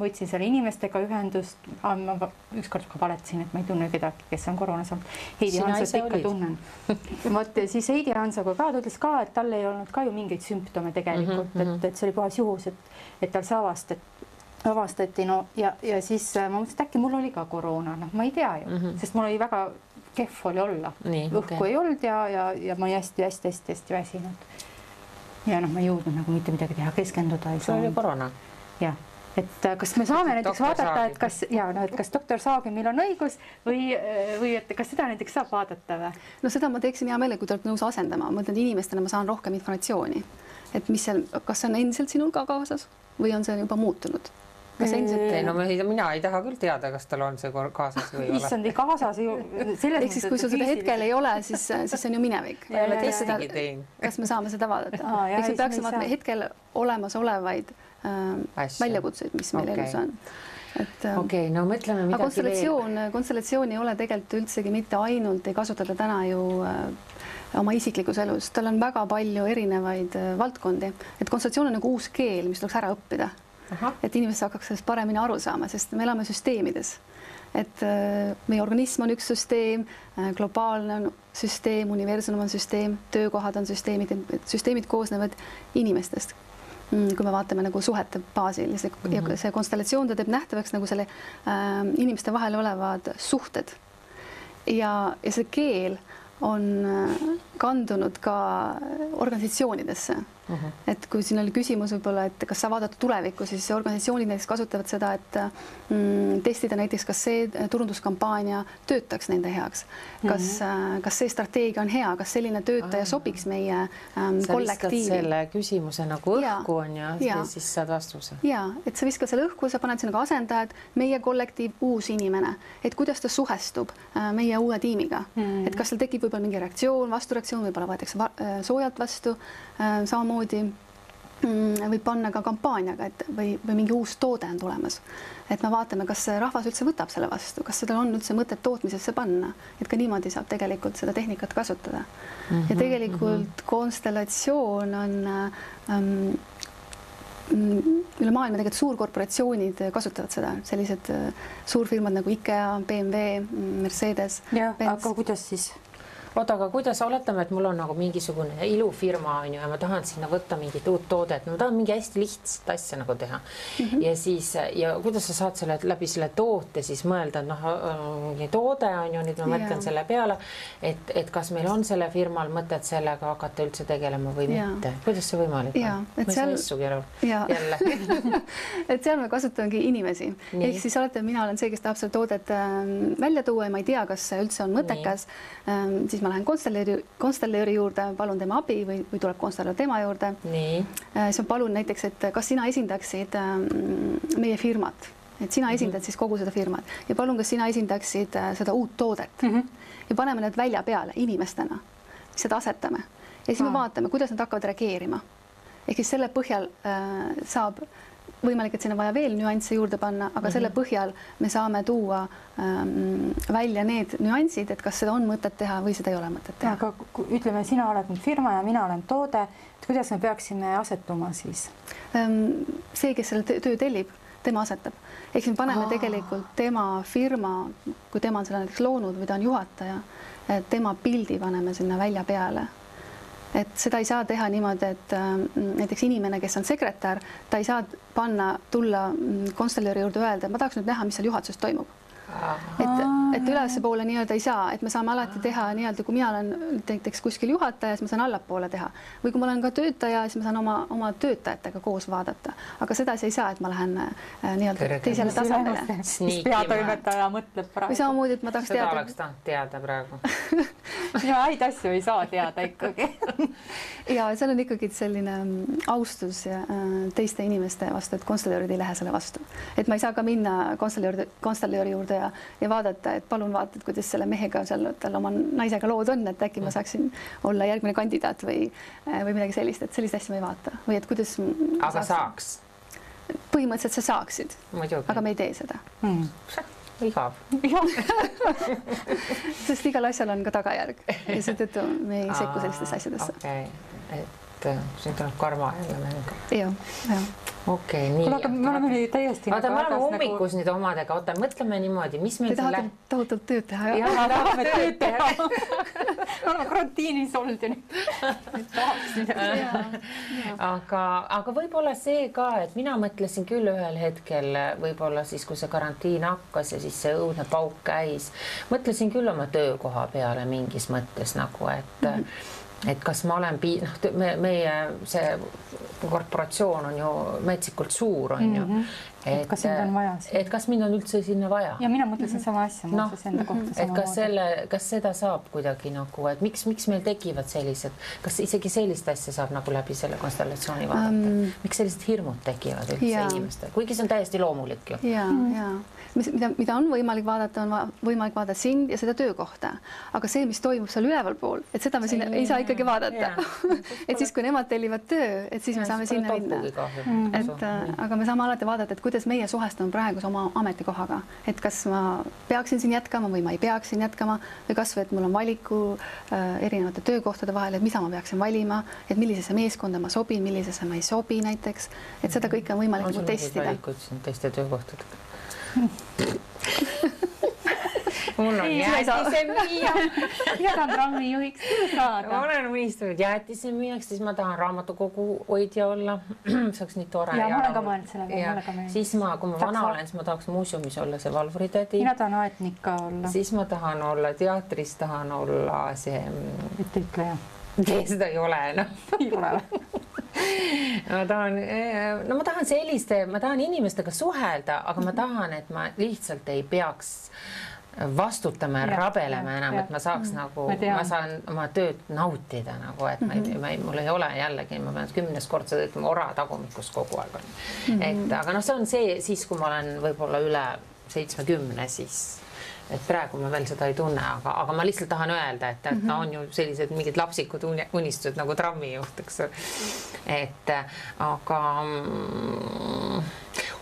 võtsin selle inimestega ühendust, ma ükskord ka valetasin, et ma ei tunne kedagi, kes on koroonas olnud. Heidi Hansot ikka olid. tunnen. vot siis Heidi Hansoga ka, ta ütles ka, et tal ei olnud ka ju mingeid sümptome tegelikult mm, -hmm. et, et see oli puhas juhus, et, et tal see avastati avastati, no ja, ja siis ma mõtlesin, et äkki mul oli ka koroona, noh, ma ei tea ju mm, -hmm. sest mul oli väga kehv oli olla. õhku okay. ei olnud ja, ja, ja ma olin hästi-hästi-hästi-hästi väsinud. Ja noh, ma ei jõudnud nagu mitte midagi teha, keskenduda ei saanud. see oli koroona. jah, et äh, kas me saame näiteks vaadata, et kas ja no, et kas doktor Saagimil on õigus või, äh, või et kas seda näiteks saab vaadata või? no seda ma teeksin hea meelega, kui te olete nõus asendama, ma mõtlen, et inimestena ma saan rohkem informatsiooni, et mis seal, kas see on endiselt sinul ka kaasas või on see juba muutunud kas endiselt? ei no mina ei taha küll teada, kas tal on see kaasas või ei ole. issand, ei kaasas ju. ehk siis, kui sul seda hetkel ei ole, siis, siis see on ju minevik. ei kas me saame seda vaadata? eks me peaksime vaatama hetkel olemasolevaid äh, väljakutseid, mis meil okay. elus on et äh, okei okay,, no mõtleme midagi konstellatsioon, konstellatsioon ei ole tegelikult üldsegi mitte ainult, ei kasutata täna ju äh, oma isiklikus elus, tal on väga palju erinevaid äh, valdkondi, et konstellatsioon on nagu uus keel, mis tuleks ära õppida et inimesed hakkaks sellest paremini aru saama, sest me elame süsteemides. et äh, meie organism on üks süsteem, äh, globaalne on süsteem, universum on süsteem, töökohad on süsteemid, süsteemid koosnevad inimestest mm, kui me vaatame nagu suhete baasil ja see, mm -hmm. ja see konstellatsioon, ta teeb nähtavaks nagu selle äh, inimeste vahel olevad suhted. ja, ja see keel on äh, kandunud ka organisatsioonidesse Uh mhm. -huh. et kui siin oli küsimus võib-olla, et kas sa vaadata tulevikku, siis organisatsioonid näiteks kasutavad seda, et mm, testida näiteks, kas see turunduskampaania töötaks nende heaks, kas mhm. -huh. kas see strateegia on hea, kas selline töötaja -huh. sobiks meie ähm, kollektiivi. selle küsimuse nagu õhku on ja, ja siis saad vastuse. ja et sa viskad selle õhku, sa paned sinna ka asendajad, meie kollektiiv, uus inimene, et kuidas ta suhestub äh, meie uue tiimiga uh, -huh. et kas seal tekib võib-olla mingi reaktsioon, vastureaktsioon, võib-olla võetakse äh, soojalt vastu äh,, samamoodi mm, võib panna ka kampaaniaga, et või, või mingi uus toode on tulemas. et me vaatame, kas rahvas üldse võtab selle vastu, kas seda on üldse mõtet tootmisesse panna, et ka niimoodi saab tegelikult seda tehnikat kasutada mm. -hmm, ja tegelikult mm -hmm. konstellatsioon on ähm, üle maailma tegelikult suurkorporatsioonid kasutavad seda, sellised äh, suurfirmad nagu IKEA, BMW, Mercedes. jah, aga kuidas siis? Oota, aga kuidas, oletame, et mul on nagu mingisugune ilufirma on ju ja ma tahan sinna võtta mingit uut toodet, ma tahan mingi hästi lihtsat asja nagu teha mm. -hmm. ja siis ja kuidas sa saad selle läbi selle toote siis mõelda, et noh, mingi toode on ju, nüüd ma mõtlen yeah. selle peale, et, et kas meil on selle firmal mõtet sellega hakata üldse tegelema või yeah. mitte, kuidas see võimalik yeah. on? ma ei saa issugi aru jälle et seal me kasutamegi inimesi, ehk siis alati mina olen see, kes tahab seda toodet äh, välja tuua ja ma ei tea, kas see üldse on mõttekas, ähm, siis ma lähen konstellööri, konstellööri juurde, palun tema abi või, või tuleb konstellöör tema juurde. Äh, siis ma palun näiteks, et kas sina esindaksid ähm, meie firmat, et sina mhm. esindad mm -hmm. siis kogu seda firmat ja palun, kas sina esindaksid äh, seda uut toodet mm -hmm. ja paneme need välja peale inimestena, seda asetame ja siis ah. me vaatame, kuidas nad hakkavad reageerima. ehk siis selle põhjal äh, saab võimalik, et sinna vaja veel nüansse juurde panna, aga mm -hmm. selle põhjal me saame tuua ähm, välja need nüansid, et kas seda on mõtet teha või seda ei ole mõtet teha. aga ütleme, sina oled nüüd firma ja mina olen toode, et kuidas me peaksime asetuma siis ähm,? see, kes selle töö tellib, tema asetab, ehk siis me paneme Aa. tegelikult tema firma, kui tema on selle näiteks loonud või ta on juhataja, tema pildi paneme sinna välja peale et seda ei saa teha niimoodi, et äh, näiteks inimene, kes on sekretär, ta ei saa panna, tulla mm, konstellööri juurde öelda, ma tahaks nüüd näha, mis seal juhatuses toimub. Et et ülespoole nii-öelda ei saa, et me saame alati teha nii-öelda, kui mina olen näiteks kuskil juhataja, siis ma saan allapoole teha. Või kui ma olen ka töötaja, siis ma saan oma, oma töötajatega koos vaadata, aga sedasi ei saa, et ma lähen äh, nii-öelda teisele tasemele. mis peatoimetaja mõtleb praegu. või samamoodi, et ma tahaks seda teada. oleks tahtnud teada praegu. Ja häid asju ei saa teada ikkagi. Ja seal on ikkagi selline mm, austus ja, äh, teiste inimeste vastu, et konstellöörid ei lähe selle vastu, et ma ei saa ka minna konstellööri, konstellööri juurde ja, ja vaadata, et palun vaata, et kuidas selle mehega seal tal oma naisega lood on, et äkki ma saaksin olla järgmine kandidaat või, või midagi sellist, et sellist asja ma ei vaata või et kuidas. aga saaks? põhimõtteliselt sa saaksid, aga me ei tee seda hmm. igav sest igal asjal on ka tagajärg ja seetõttu me ei sekku sellistesse asjadesse. okay., et äh, siin tuleb karma jälle mängu. jah, jah okei okay,, nii. kuule, aga me oleme nüüd täiesti. oota, me oleme ummikus nagu... nüüd omadega, oota, mõtleme niimoodi, mis meil. Te tahate lä... tohutult tööd teha? jah, me tahame tööd teha me oleme karantiinis olnud ja nüüd tahaks. aga, aga võib-olla see ka, et mina mõtlesin küll ühel hetkel võib-olla siis, kui see karantiin hakkas ja siis see õudne pauk käis, mõtlesin küll oma töökoha peale mingis mõttes nagu, et mm. -hmm et kas ma olen pii-, noh, me, meie see korporatsioon on ju metsikult suur, on ju mm. -hmm. et, et kas sind on vaja? et kas mind on üldse sinna vaja? ja mina mõtlesin mm -hmm. sama asja, ma mõtlesin no, enda kohta et kas selle, kas seda saab kuidagi nagu, et miks, miks meil tekivad sellised, kas isegi sellist asja saab nagu läbi selle konstellatsiooni vaadata um,? miks sellised hirmud tekivad üldse ja. inimestel, kuigi see on täiesti loomulik ju. ja mm, -hmm. ja mis, mida, mida on võimalik vaadata, on võimalik vaadata sind ja seda töökohta, aga see, mis toimub seal ülevalpool, et seda me siin ei saa ikkagi vaadata. Et siis, kui nemad tellivad töö, et siis me saame sinna minna. et äh, aga me saame alati vaadata, et kuidas meie suhestume praeguse oma ametikohaga, et kas ma peaksin siin jätkama või ma ei peaks siin jätkama või kasvõi, et mul on valiku äh, erinevate töökohtade vahel, et mida ma peaksin valima, et millisesse meeskonda ma sobin, millisesse ma ei sobi näiteks, et seda kõike on võimalik nagu testida. teiste töökohtadega mul on jäätisemüüja. mina tahan trammijuhiks saada. ma olen unistunud jäätisemüüjaks, siis ma tahan raamatukogu hoidja olla. see oleks nii tore. ja ma olen ka mõelnud selle peale, siis ma, kui ma vana olen, siis ma tahaks muuseumis olla see valvuritädi. mina tahan aetnik ka olla. siis ma tahan olla teatris, tahan olla see. etteütleja. seda ei ole noh. ei ole ma tahan, eh, no ma tahan selliste, ma tahan inimestega suhelda, aga ma tahan, et ma lihtsalt ei peaks vastutama ja, rabelema enam, et ma saaks mm, nagu, ma saan oma tööd nautida nagu, et ma ei mm, -hmm. ma ei, mul ei ole jällegi, ma pean kümnes kord seda ütlema ora tagumikus kogu aeg on mm. -hmm. et aga noh, see on see siis, kui ma olen võib-olla üle seitsmekümne, siis et praegu ma veel seda ei tunne, aga, aga ma lihtsalt tahan öelda, et, et mm -hmm. on ju sellised mingid lapsikud unistused nagu trammijuht, eks et aga mm,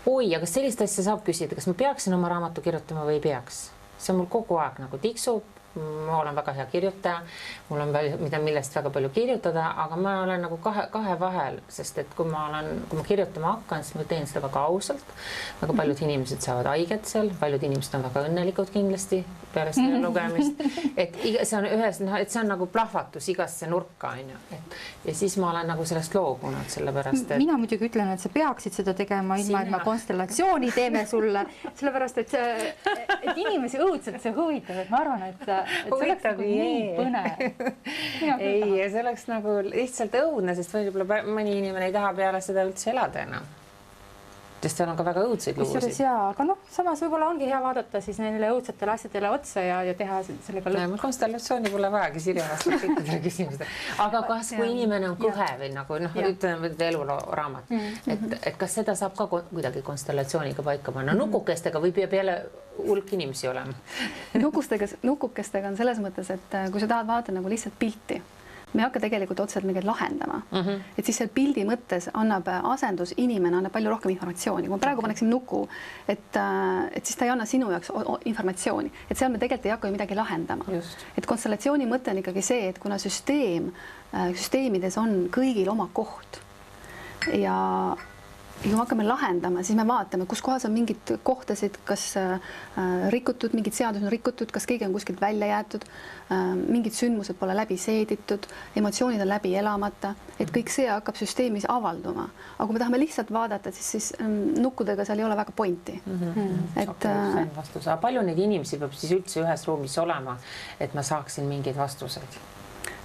oi, aga kas sellist asja saab küsida, kas ma peaksin oma raamatu kirjutama või ei peaks? see mul kogu aeg nagu tiksub ma olen väga hea kirjutaja, mul on veel, mida, millest väga palju kirjutada, aga ma olen nagu kahe, kahe vahel, sest et kui ma olen, kui ma kirjutama hakkan, siis ma teen seda väga ausalt. väga paljud mm -hmm. inimesed saavad haiget seal, paljud inimesed on väga õnnelikud kindlasti peale selle mm -hmm. lugemist. et iga, see on ühes, noh, et see on nagu plahvatus igasse nurka onju, et ja siis ma olen nagu sellest loobunud, sellepärast et. mina muidugi ütlen, et sa peaksid seda tegema ilma, et me konstellatsiooni teeme sulle, sellepärast et et inimesi õudselt see huvitab, et ma arvan, et huvitav kui ei. ei, see oleks nagu lihtsalt õudne, sest võib-olla mõni inimene ei taha peale seda üldse elada enam sest seal on ka väga õudseid lugusid. kusjuures jaa, aga noh, samas võib-olla ongi hea vaadata siis nendele õudsetele asjadele otsa ja, ja teha sellega lõpp. konstellatsiooni pole vajagi, Sirje vastab kõikidele küsimustele. aga kas, kui inimene on kõhe või nagu noh, ütleme eluraamat mm, -hmm. et, et kas seda saab ka kuidagi konstellatsiooniga paika panna, nukukestega või peab jälle hulk inimesi olema nukustega, nukukestega on selles mõttes, et äh, kui sa tahad vaadata nagu lihtsalt pilti me ei hakka tegelikult otseselt mingeid lahendama mm. -hmm. et siis seal pildi mõttes annab äh, asendus, inimene annab palju rohkem informatsiooni, kui ma praegu paneksin nuku, et, äh, et siis ta ei anna sinu jaoks informatsiooni, et seal me tegelikult ei hakka ju midagi lahendama. et konstellatsiooni mõte on ikkagi see, et kuna süsteem, süsteemides on kõigil oma koht ja ja kui me hakkame lahendama, siis me vaatame, kus kohas on mingeid kohtasid, kas äh, rikutud, mingid seadused on rikutud, kas keegi on kuskilt välja jäetud äh,, mingid sündmused pole läbi seeditud, emotsioonid on läbi elamata, et kõik see hakkab süsteemis avalduma. aga kui me tahame lihtsalt vaadata, siis, siis ähm, nukkudega seal ei ole väga pointi mm. -hmm. et okay, sain vastuse, aga palju neid inimesi peab siis üldse ühes ruumis olema, et ma saaksin mingeid vastuseid?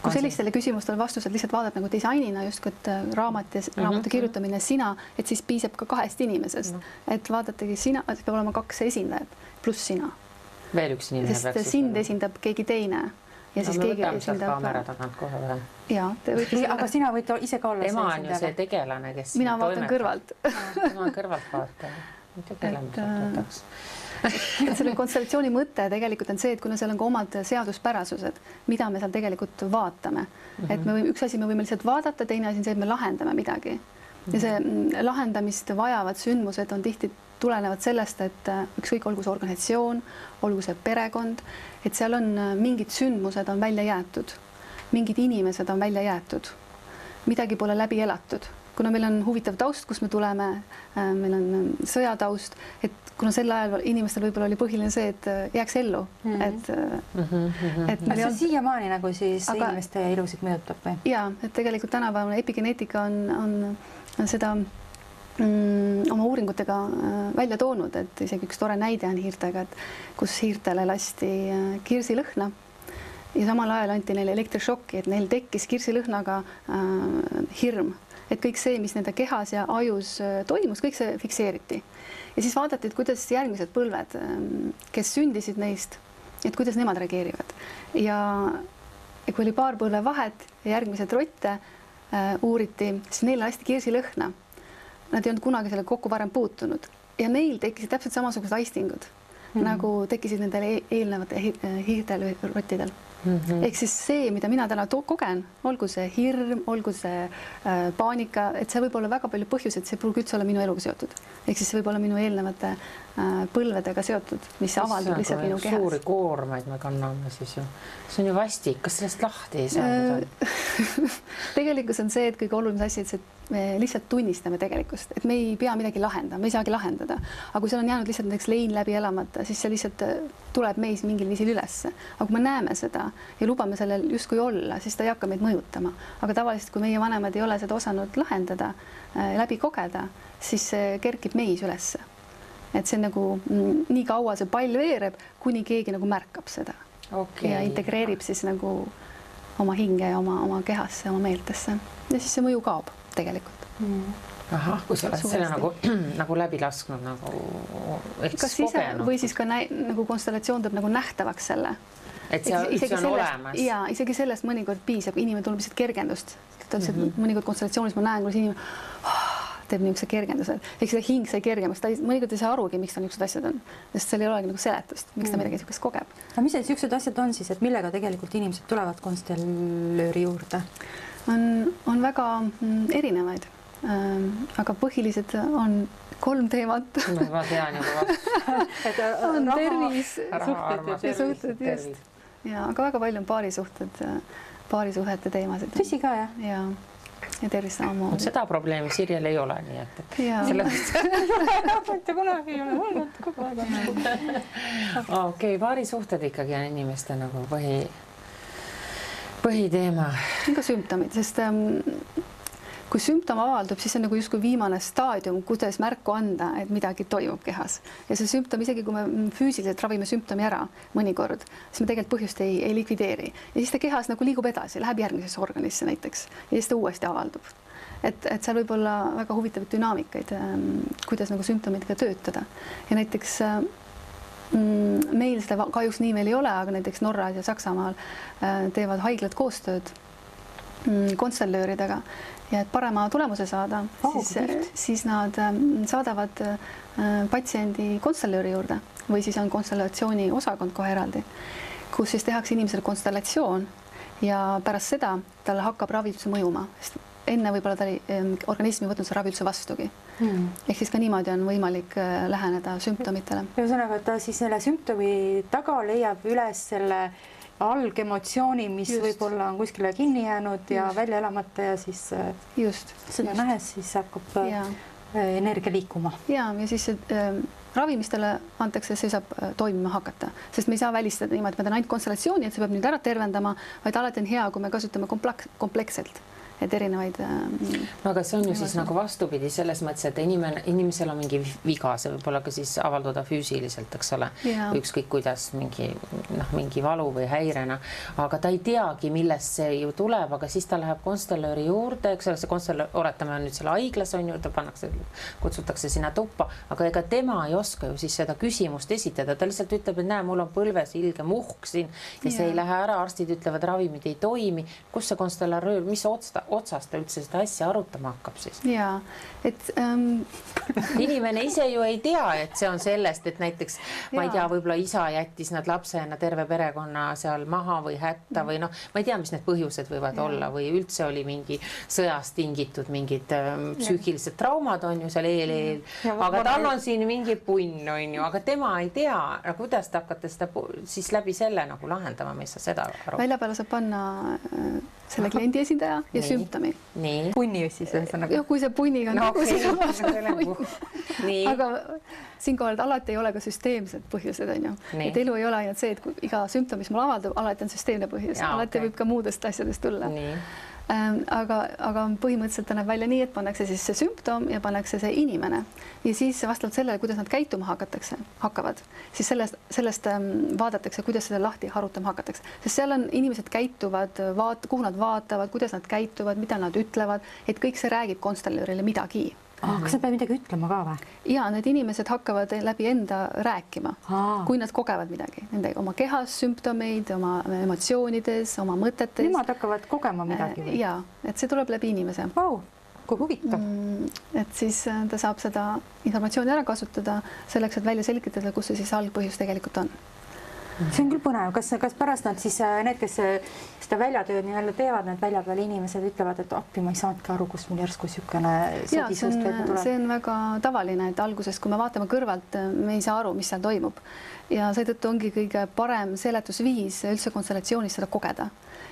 Kui sellistele küsimustele vastused lihtsalt vaadata nagu disainina justkui, et äh, raamat ja mm -hmm. raamatu kirjutamine sina, et siis piisab ka kahest inimesest mm, -hmm. et vaadatagi sina, peab olema kaks esindajat pluss sina. veel üks inimene sest sind esindab keegi teine ja no, siis keegi esindab. kaamera tagant kohe või? ja, te võite. aga sina võid ise ka olla. ema on ju see tegelane, kes. mina vaatan kõrvalt. tema on kõrvaltvaataja, sealt võtaks et selle konstellatsiooni mõte tegelikult on see, et kuna seal on ka omad seaduspärasused, mida me seal tegelikult vaatame mm, -hmm. et me võime, üks asi, me võime lihtsalt vaadata, teine asi on see, et me lahendame midagi. Ja see mm, lahendamist vajavad sündmused on tihti tulenevad sellest, et äh, ükskõik, olgu see organisatsioon, olgu see perekond, et seal on äh, mingid sündmused on välja jäetud, mingid inimesed on välja jäetud, midagi pole läbi elatud kuna meil on huvitav taust, kust me tuleme, äh, meil on ähm, sõjataust, et kuna sel ajal inimestel võib-olla oli põhiline see, et äh, jääks ellu mm, -hmm. et mm, -hmm. et kas see on... siiamaani nagu siis aga... inimeste elusid mõjutab või? ja et tegelikult tänapäevane epigeneetika on, on, on seda mm, oma uuringutega välja toonud, et isegi üks tore näide on hiirtega, et kus hiirtele lasti kirsilõhna ja samal ajal anti neile elektrišokki, et neil tekkis kirsilõhnaga äh, hirm et kõik see, mis nende kehas ja ajus äh, toimus, kõik see fikseeriti. ja siis vaadati, et kuidas järgmised põlved, ähm, kes sündisid neist, et kuidas nemad reageerivad ja, ja kui oli paar põlve vahet ja järgmised rotte äh, uuriti, siis neile lasti kirsilõhna. Nad ei olnud kunagi sellega kokku varem puutunud ja neil tekkisid täpselt samasugused aistingud mm -hmm. nagu tekkisid nendel e eelnevatel hiirtel või rottidel mm -hmm. ehk siis see, mida mina täna kogen, olgu see hirm, olgu see äh, paanika, et see võib olla väga palju põhjuseid, see ei pruugi üldse olla minu eluga seotud. ehk siis see võib olla minu eelnevate äh, põlvedega seotud, mis avaldub lihtsalt minu kehas. suuri koormaid me kanname siis ju. see on ju vastik, kas sellest lahti ei saada äh, tegelikkus on see, et kõige olulisem asi, et see me lihtsalt tunnistame tegelikkust, et me ei pea midagi lahendama, me ei saagi lahendada, aga kui seal on jäänud lihtsalt näiteks lein läbi elamata, siis see lihtsalt äh, tuleb meis mingil viisil ülesse. aga kui me näeme seda ja lubame sellel justkui olla, siis ta ei hakka meid mõjutama. aga tavaliselt, kui meie vanemad ei ole seda osanud lahendada äh,, läbi kogeda, siis see kerkib meis ülesse. et see nagu mm, nii kaua see pall veereb, kuni keegi nagu märkab seda okay. ja integreerib siis nagu oma hinge ja oma, oma kehasse, oma meeltesse ja siis see mõju kaob tegelikult mm ahah, kui sa oled selle nagu, nagu läbi lasknud nagu kas ise või siis ka näi, nagu konstellatsioon teeb nagu nähtavaks selle. et see, see on sellest, olemas. ja isegi sellest mõnikord piisab, inimene tunneb lihtsalt kergendust. ta ütles, et mm -hmm. mõnikord konstellatsioonis ma näen, kuidas inimene oh, teeb niisuguse kergenduse, ehk see hing sai kergemaks, ta ei, mõnikord ei saa arugi, miks tal niisugused asjad on, sest seal ei olegi nagu seletust, miks ta mm. midagi niisugust kogeb. aga mis need niisugused asjad on siis, et millega tegelikult inimesed tulevad konstellööri juurde? On, on väga mm, erinevaid ähm,, aga põhilised on kolm teemat. ma tean juba äh, on tervis, suhted ja suhted just ja aga väga palju on paarisuhted, paarisuhete teemasid. tõsi ka jah? ja, ja tervis samamoodi. seda probleemi Sirjel ei ole, nii et, et sellepärast mitte kunagi ei ole olnud, kogu aeg on. okei, paarisuhted ikkagi on inimeste nagu põhi põhiteema. ka sümptomid, sest ähm, kui sümptom avaldub, siis see on nagu justkui viimane staadium, kuidas märku anda, et midagi toimub kehas ja see sümptom, isegi kui me füüsiliselt ravime sümptomi ära mõnikord, siis me tegelikult põhjust ei, ei likvideeri ja siis ta kehas nagu liigub edasi, läheb järgmisesse organisse näiteks ja siis ta uuesti avaldub. et, et seal võib olla väga huvitavaid dünaamikaid, ähm, kuidas nagu sümptomidega töötada ja näiteks äh, Mm, meil seda kahjuks nii veel ei ole, aga näiteks Norras ja Saksamaal äh, teevad haiglad koostööd mm, konstellööridega ja et parema tulemuse saada oh,, siis, siis nad ähm, saadavad äh, patsiendi konstellööri juurde või siis on konstellatsiooni osakond kohe eraldi, kus siis tehakse inimesele konstellatsioon ja pärast seda talle hakkab ravituse mõjuma, sest enne võib-olla ta oli organism ei võtnud seda ravituse vastugi hmm.. ehk siis ka niimoodi on võimalik äh, läheneda sümptomitele. ühesõnaga, ta siis selle sümptomi taga leiab üles selle algemotsiooni, mis võib-olla on kuskile kinni jäänud ja Just. välja elamata ja siis Just. seda nähes siis hakkab ja energia liikuma. ja, ja siis äh, ravimistele antakse, see saab toimima hakata, sest me ei saa välistada niimoodi, et ma teen ainult konstellatsiooni, et see peab nüüd ära tervendama, vaid alati on hea, kui me kasutame kompleks, kompleksselt et erinevaid äh,. no aga see on ju siis nagu vastupidi selles mõttes, et inimene, inimesel on mingi viga, see võib olla ka siis avalduda füüsiliselt, eks ole, ükskõik kuidas mingi noh, mingi valu või häirena, aga ta ei teagi, millest see ju tuleb, aga siis ta läheb konstellööri juurde, eks ole, see konstellöör, oletame, on nüüd seal haiglas on ju, ta pannakse, kutsutakse sinna tuppa, aga ega tema ei oska ju siis seda küsimust esitada, ta lihtsalt ütleb, et näe, mul on põlves ilge muhk siin ja, ja see ei lähe ära, arstid ütlevad, ravimid ei toimi, kus see konstellöör, mis otsta, otsast ta üldse seda asja arutama hakkab siis? ja et ähm... inimene ise ju ei tea, et see on sellest, et näiteks ja. ma ei tea, võib-olla isa jättis nad lapsena terve perekonna seal maha või hätta või noh, ma ei tea, mis need põhjused võivad ja. olla või üldse oli mingi sõjast tingitud mingid ähm, psüühilised traumad on ju seal eel-eel, aga tal on siin mingi punn on ju, aga tema ei tea, kuidas te hakkate seda siis läbi selle nagu lahendama, ma ei saa seda aru. välja peale saab panna äh, selle kliendi esindaja ja nii. Sümptomi. punni siis ühesõnaga. jah, kui see punniga on no, nagu okay. seesama aga siinkohal alati ei ole ka süsteemsed põhjused, on ju. et elu ei ole ainult see, et kui iga sümptom, mis mul avaldub, alati on süsteemne põhjus, alati okay. võib ka muudest asjadest tulla. Ähm, aga, aga põhimõtteliselt ta näeb välja nii, et pannakse siis see sümptom ja pannakse see inimene. Ja siis vastavalt sellele, kuidas nad käituma hakatakse, hakkavad, siis sellest, sellest ähm, vaadatakse, kuidas seda lahti harutama hakatakse, sest seal on inimesed käituvad, vaat-, kuhu nad vaatavad, kuidas nad käituvad, mida nad ütlevad, et kõik see räägib konstellöörile midagi ah,. kas nad peavad midagi ütlema ka või? ja need inimesed hakkavad läbi enda rääkima, kui nad kogevad midagi, nende oma kehas sümptomeid, oma emotsioonides, oma mõtetes. Nemad hakkavad kogema midagi või? ja, et see tuleb läbi inimese wow kui huvitav mm,. et siis äh, ta saab seda informatsiooni ära kasutada selleks, et välja selgitada, kus see siis algpõhjus tegelikult on see on küll põnev, kas, kas pärast nad siis äh, need, kes äh, seda väljatööd nii-öelda teevad, need välja peal inimesed ütlevad, et appi, ma ei saanudki aru, kust mul järsku niisugune sodi suust välja tuleb. see on väga tavaline, et alguses, kui me vaatame kõrvalt, me ei saa aru, mis seal toimub. Ja seetõttu ongi kõige parem seletusviis üldse konstellatsioonis seda kogeda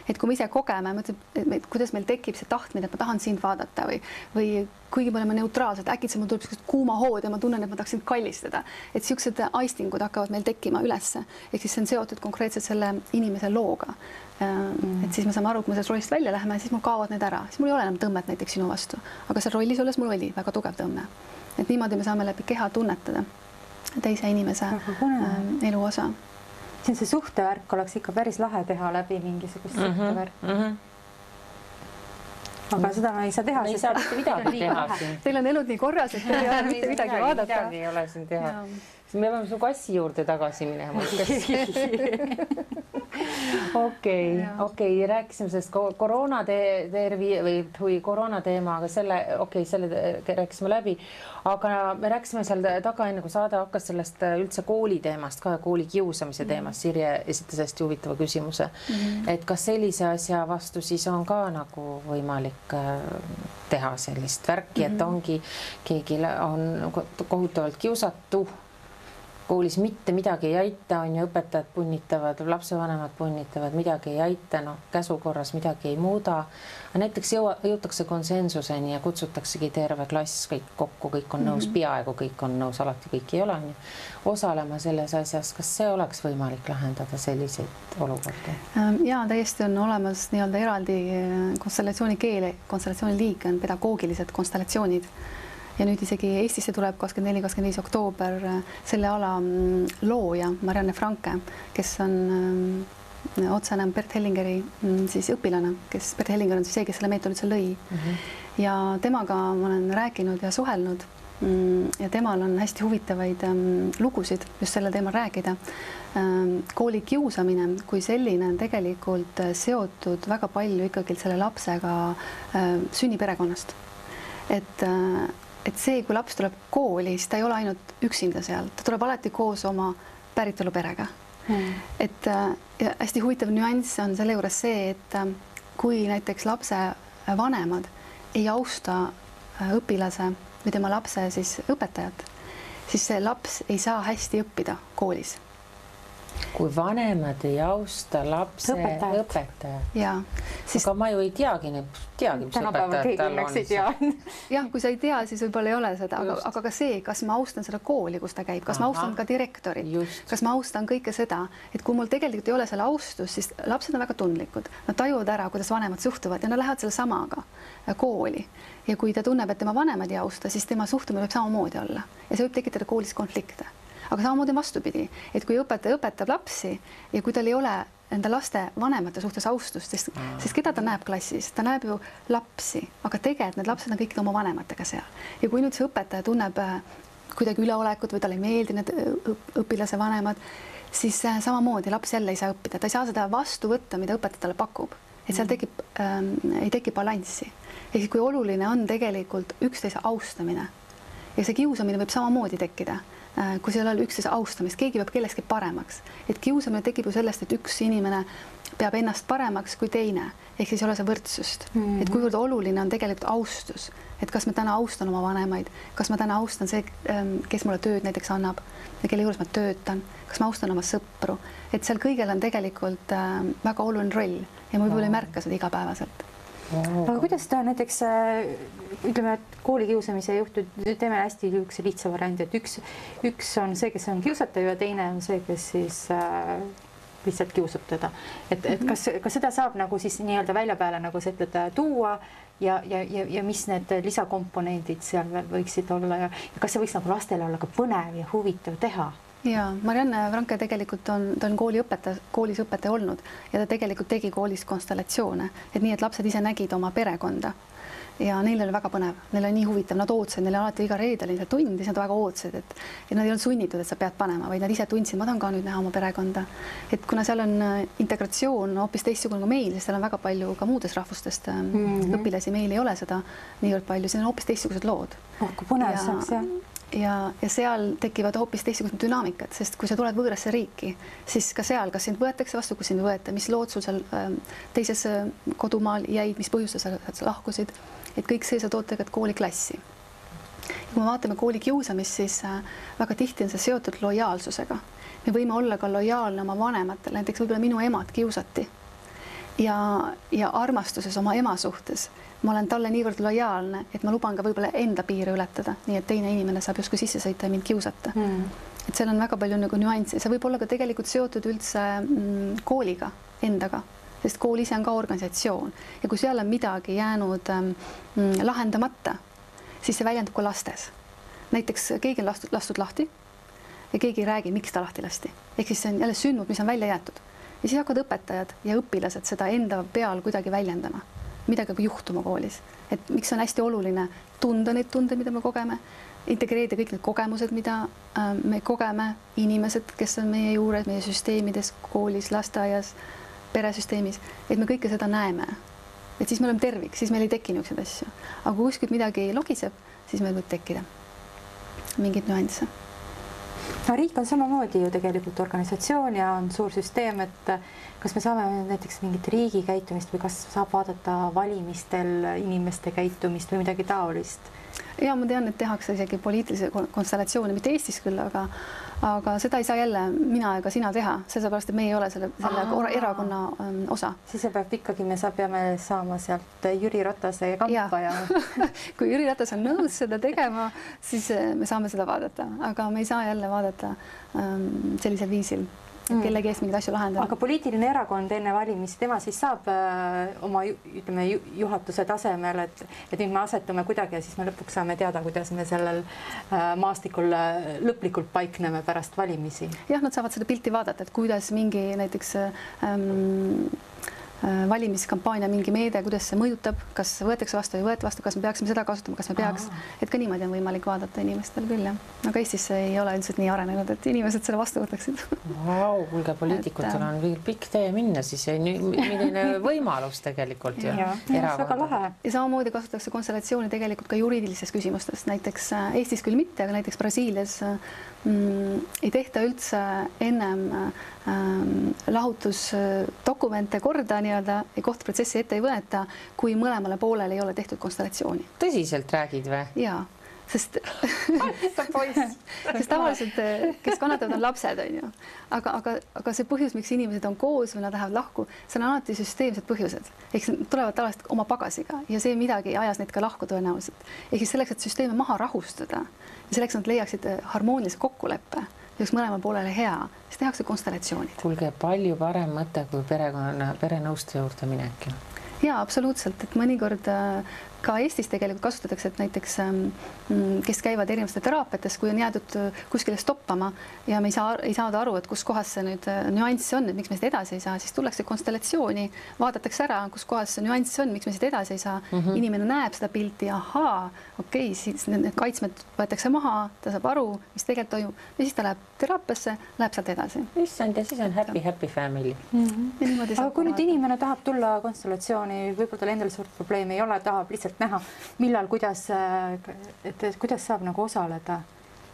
et kui me ise kogeme, mõtleme, et kuidas meil tekib see tahtmine, et ma tahan sind vaadata või, või kuigi me oleme neutraalsed, äkitselt mul tuleb niisugust kuuma hood ja ma tunnen, et ma tahaks sind kallistada. et niisugused aistingud hakkavad meil tekkima ülesse, ehk siis see on seotud konkreetselt selle inimese looga. Mm.. et siis me saame aru, kui me sellest rollist välja läheme, siis mul kaovad need ära, siis mul ei ole enam tõmmet näiteks sinu vastu, aga seal rollis olles mul oli väga tugev tõmme. et niimoodi me saame läbi keha tunnetada teise inimese elu osa siin see suhtevärk oleks ikka päris lahe teha läbi mingisugust mm -hmm, suhtevärki mm. -hmm aga seda ei saa teha. ei saa mitte midagi teha siin. Teil on elud nii korras, et teil ei ole mitte midagi vaadata. midagi ei ole siin teha. siis me peame su kassi juurde tagasi minema okei, okei, rääkisime sellest koroona te tervi või, või koroona teema, aga selle, okei okay,, selle rääkisime läbi. aga me rääkisime seal taga, enne kui saade hakkas, sellest äh, üldse kooli teemast ka, kooli kiusamise teemast. Sirje esitas hästi huvitava küsimuse mm. -hmm. et kas sellise asja vastu siis on ka nagu võimalik äh, teha sellist värki, et mhm. ongi, keegi on kohutavalt kiusatu koolis mitte midagi ei aita, on ju, õpetajad punnitavad, lapsevanemad punnitavad, midagi ei aita, noh, käsu korras midagi ei muuda. näiteks jõua, jõutakse konsensuseni ja kutsutaksegi terve klass kõik kokku, kõik on nõus mm, -hmm. peaaegu kõik on nõus, alati kõik ei ole, on ju, osalema selles asjas. kas see oleks võimalik lahendada selliseid olukordi? Ähm, ja täiesti on olemas nii-öelda eraldi äh, konstellatsiooni keel, konstellatsiooni liik on pedagoogilised konstellatsioonid ja nüüd isegi Eestisse tuleb kakskümmend neli, kakskümmend viis oktoober äh, selle ala mm, looja Marianne Franke, kes on äh, otsene Bert Hellingeri mm, siis õpilane, kes Bert Hellinger on siis see, kes selle meetodi üldse lõi mm. -hmm. ja temaga ma olen rääkinud ja suhelnud mm, ja temal on hästi huvitavaid lugusid just sellel teemal rääkida. kooli kiusamine kui selline on tegelikult seotud väga palju ikkagi selle lapsega äh, sünniperekonnast. et et see, kui laps tuleb kooli, siis ta ei ole ainult üksinda seal, ta tuleb alati koos oma päritoluperega mm.. et ja hästi huvitav nüanss on selle juures see, et äh, kui näiteks lapse vanemad ei austa äh, õpilase või tema lapse siis õpetajat, siis see laps ei saa hästi õppida koolis. Kui vanemad ei austa lapse Õpetajat. õpetajat. ja siis aga ma ju ei teagi, teagi, mis keegi tal on. jah, kui sa ei tea, siis võib-olla ei ole seda, aga, aga ka see, kas ma austan seda kooli, kus ta käib, kas ma Ahah. austan ka direktorit, kas ma austan kõike seda, et kui mul tegelikult ei ole selle austust, siis lapsed on väga tundlikud, nad tajuvad ära, kuidas vanemad suhtuvad ja nad lähevad selle samaga kooli. ja kui ta tunneb, et tema vanemad ei austa, siis tema suhtumine võib samamoodi olla ja see võib tekitada koolis konflikte. Aga samamoodi vastupidi, et kui õpetaja õpetab lapsi ja kui tal ei ole enda laste vanemate suhtes austust, sest, sest keda ta näeb klassis, ta näeb ju lapsi, aga tegelikult need lapsed on kõik oma vanematega seal. Ja kui nüüd see õpetaja tunneb äh, kuidagi üleolekut või talle ei meeldi need äh, õp- õpilase vanemad, siis äh, samamoodi laps jälle ei saa õppida, ta ei saa seda vastu võtta, mida õpetaja talle pakub, et seal tekib ähm,, ei teki balanssi. ehk kui oluline on tegelikult üksteise austamine. Ja see kiusamine võib samamoodi tekkida kui seal ole üksteise austamist, keegi peab kellestki paremaks, et kiusamine tekib ju sellest, et üks inimene peab ennast paremaks kui teine, ehk siis ei ole see võrdsust. Mm, -hmm. et kuivõrd oluline on tegelikult austus, et kas ma täna austan oma vanemaid, kas ma täna austan see, kes mulle tööd näiteks annab ja kelle juures ma töötan, kas ma austan oma sõpru, et seal kõigel on tegelikult äh, väga oluline roll. Ja ma võib-olla ei märka seda igapäevaselt aga kuidas ta näiteks äh, ütleme, et koolikiusamise juhtud, teeme hästi niisuguse lihtsa variandi, et üks, üks on see, kes on kiusatav ja teine on see, kes siis äh, lihtsalt kiusab teda. et, et kas, kas seda saab nagu siis nii-öelda välja peale, nagu sa ütled, tuua ja, ja, ja, ja mis need lisakomponendid seal võiksid olla ja, ja kas see võiks nagu lastele olla ka põnev ja huvitav teha? Ja Marianne Franke tegelikult on, ta on kooliõpetaja, koolis õpetaja olnud ja ta tegelikult tegi koolis konstellatsioone, et nii, et lapsed ise nägid oma perekonda ja neil oli väga põnev, neil oli nii huvitav, nad ootasid, neil alati iga reedel oli see tund, siis nad väga ootasid, et ja nad ei olnud sunnitud, et sa pead panema, vaid nad ise tundsid, ma tahan ka nüüd näha oma perekonda. et kuna seal on äh, integratsioon hoopis teistsugune kui meil, siis seal on väga palju ka muudest rahvustest mm -hmm. õpilasi, meil ei ole seda niivõrd palju, siin on hoopis teistsugused lood. oh kui põnev oleks jah ja, ja seal tekivad hoopis teistsugused dünaamikad, sest kui sa tuled võõrasse riiki, siis ka seal, kas sind võetakse vastu, kui sind ei võeta, mis lood sul seal äh, teises äh, kodumaal jäid, mis põhjustel sa, sa lahkusid, et kõik see sa tood tegelikult kooliklassi. kui me vaatame kooli kiusamist, siis äh, väga tihti on see seotud lojaalsusega. me võime olla ka lojaalne oma vanematele, näiteks võib-olla minu emad kiusati ja, ja armastuses oma ema suhtes ma olen talle niivõrd lojaalne, et ma luban ka võib-olla enda piire ületada, nii et teine inimene saab justkui sisse sõita ja mind kiusata. Mm.. et seal on väga palju nagu nüansse, see võib olla ka tegelikult seotud üldse mm, kooliga endaga, sest kool ise on ka organisatsioon. Ja kui seal on midagi jäänud mm, lahendamata, siis see väljendub ka lastes. näiteks keegi on lastud, lastud lahti ja keegi ei räägi, miks ta lahti lasti, ehk siis see on jälle sündmus, mis on välja jäetud. Ja siis hakkavad õpetajad ja õpilased seda enda peal kuidagi väljendama midagi peab juhtuma koolis, et miks on hästi oluline tunda neid tundeid, mida me kogeme, integreerida kõik need kogemused, mida äh, me kogeme, inimesed, kes on meie juures, meie süsteemides, koolis, lasteaias, peresüsteemis, et me kõike seda näeme. et siis me oleme tervik, siis meil ei teki niisuguseid asju, aga kui kuskilt midagi logiseb, siis meil võib tekkida mingeid nüansse no riik on samamoodi ju tegelikult organisatsioon ja on suur süsteem, et kas me saame näiteks mingit riigi käitumist või kas saab vaadata valimistel inimeste käitumist või midagi taolist? ja ma tean, et tehakse isegi poliitilisi konstellatsioone, mitte Eestis küll, aga aga seda ei saa jälle mina ega sina teha, sellepärast et meie ei ole selle, selle Aa. erakonna um, osa. siis see peab ikkagi, me saab, peame saama sealt Jüri Ratase kampa ja, ja... kui Jüri Ratas on nõus seda tegema, siis eh, me saame seda vaadata, aga me ei saa jälle vaadata um, sellisel viisil et kellegi eest mingeid asju lahendada. aga poliitiline erakond enne valimisi, tema siis saab äh, oma ütleme juhatuse tasemel, et, et nüüd me asetume kuidagi ja siis me lõpuks saame teada, kuidas me sellel äh, maastikul äh, lõplikult paikneme pärast valimisi. jah, nad saavad seda pilti vaadata, et kuidas mingi näiteks ähm, valimiskampaania mingi meede, kuidas see mõjutab, kas võetakse vastu või ei võeta vastu, kas me peaksime seda kasutama, kas me peaks, et ka niimoodi on võimalik vaadata inimestel küll jah, aga Eestis see ei ole üldiselt nii arenenud, et inimesed selle vastu võtaksid wow,. kuulge, poliitikutel on veel pikk tee minna, siis milline võimalus tegelikult ju. väga lahe. ja samamoodi kasutatakse konstellatsiooni tegelikult ka juriidilistes küsimustes, näiteks äh, Eestis küll mitte, aga näiteks Brasiilias ei tehta üldse ennem ähm, lahutusdokumente korda nii-öelda kohtuprotsessi ette ei võeta, kui mõlemale poolele ei ole tehtud konstellatsiooni. tõsiselt räägid või? ja sest sest tavaliselt, kes kannatavad, on lapsed, on ju. aga, aga, aga see põhjus, miks inimesed on koos või nad lähevad lahku, see on alati süsteemsed põhjused, ehk nad tulevad tavaliselt oma pagasiga ja see midagi ajas neid ka lahku tõenäoliselt. ehk siis selleks, et süsteeme maha rahustada ja selleks nad leiaksid harmoonilise kokkuleppe üks mõlemal poolel hea, siis tehakse konstellatsioonid. kuulge, palju parem mõte kui perekonna, perenõustaja juurde minek ju ja absoluutselt, et mõnikord äh, ka Eestis tegelikult kasutatakse, et näiteks ähm, mm, kes käivad erinevates teraapiates, kui on jäädud äh, kuskile stoppama ja me ei saa, ei saada aru, et kus kohas see nüüd äh, nüanss on, et miks me siit edasi ei saa, siis tullakse konstellatsiooni, vaadatakse ära, kus kohas see nüanss on, miks me siit edasi ei saa mm. -hmm. inimene näeb seda pilti, ahaa, okei okay,, siis need kaitsmed võetakse maha, ta saab aru, mis tegelikult toimub ja siis ta läheb teraapiasse, läheb sealt edasi. issand, ja siis on happy, happy family mm. -hmm. aga kui nüüd inimene tahab tulla konstellatsiooni, võib-olla tal endal suurt probleemi ei ole, tahab lihtsalt täpselt näha, millal, kuidas, et kuidas saab nagu osaleda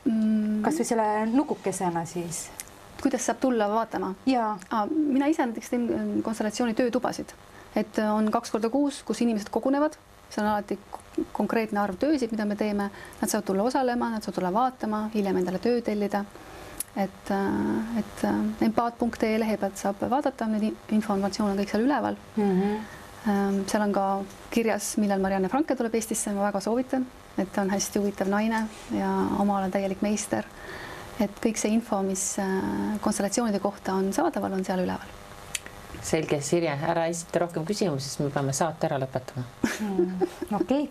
mm.? kasvõi selle nukukesena siis? kuidas saab tulla vaatama? mina ise näiteks teen äh, konstellatsiooni töötubasid, et on kaks korda kuus, kus inimesed kogunevad, see on alati konkreetne arv töösid, mida me teeme, nad saavad tulla osalema, nad saavad tulla vaatama, hiljem endale töö tellida. et, äh, et äh, empaat.ee lehe pealt saab vaadata, need informatsioon on kõik seal üleval mm. -hmm seal on ka kirjas, millal Marianne Franke tuleb Eestisse, ma väga soovitan, et ta on hästi huvitav naine ja oma ala täielik meister. et kõik see info, mis äh, konstellatsioonide kohta on saadaval, on seal üleval selge, Sirje, ära esita rohkem küsimusi, sest me peame saate ära lõpetama mm,. okei.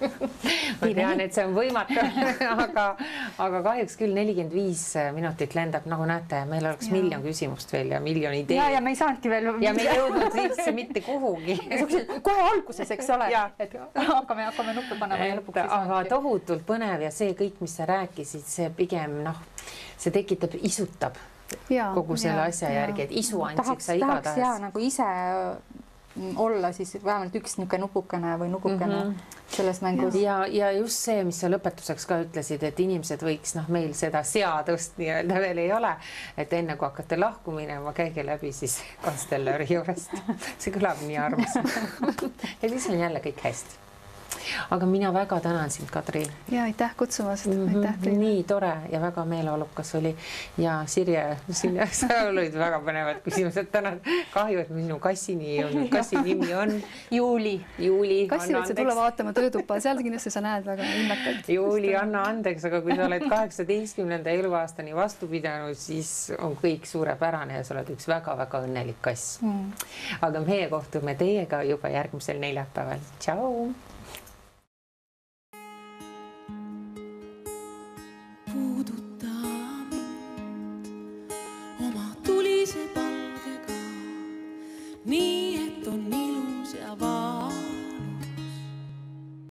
ma tean, et see on võimatu aga, aga kahjuks küll nelikümmend viis minutit lendab, nagu näete, meil oleks ja. miljon küsimust veel ja miljon ideed. ja, ja me ei saanudki veel. ja me ei jõudnud üldse mitte kuhugi kohe alguses, eks ole, et hakkame, hakkame nuppe panema ja lõpuks. aga tohutult põnev ja see kõik, mis sa rääkisid, see pigem noh, see tekitab, isutab ja, kogu selle ja, asja ja. järgi, et isu andsiks sa igatahes. ja nagu ise mm, olla siis vähemalt üks niisugune nupukene või nukukene mm -hmm. selles mängus. ja, ja just see, mis sa lõpetuseks ka ütlesid, et inimesed võiks noh, meil seda seadust nii-öelda veel ei ole, et enne kui hakkate lahku minema, käige läbi siis konstellööri juurest. see kõlab nii armas ja siis on jälle kõik hästi aga mina väga tänan sind, Kadri. ja aitäh kutsumast mm, -hmm. aitäh teile. nii tore ja väga meeleolukas oli ja Sirje, siin sa olid väga põnevad küsimused täna. kahju, et minu kassi nii ei olnud, kassi nimi on Juuli. Juuli. kassi võid sa tulla vaatama töötuppa, seal kindlasti sa näed väga ilmekalt. Juuli, anna andeks, aga kui sa oled kaheksateistkümnenda eluaastani vastu pidanud, siis on kõik suurepärane ja sa oled üks väga-väga õnnelik kass mm.. aga meie kohtume teiega juba järgmisel neljapäeval. tšau. Nii et on ilus ja vaatav.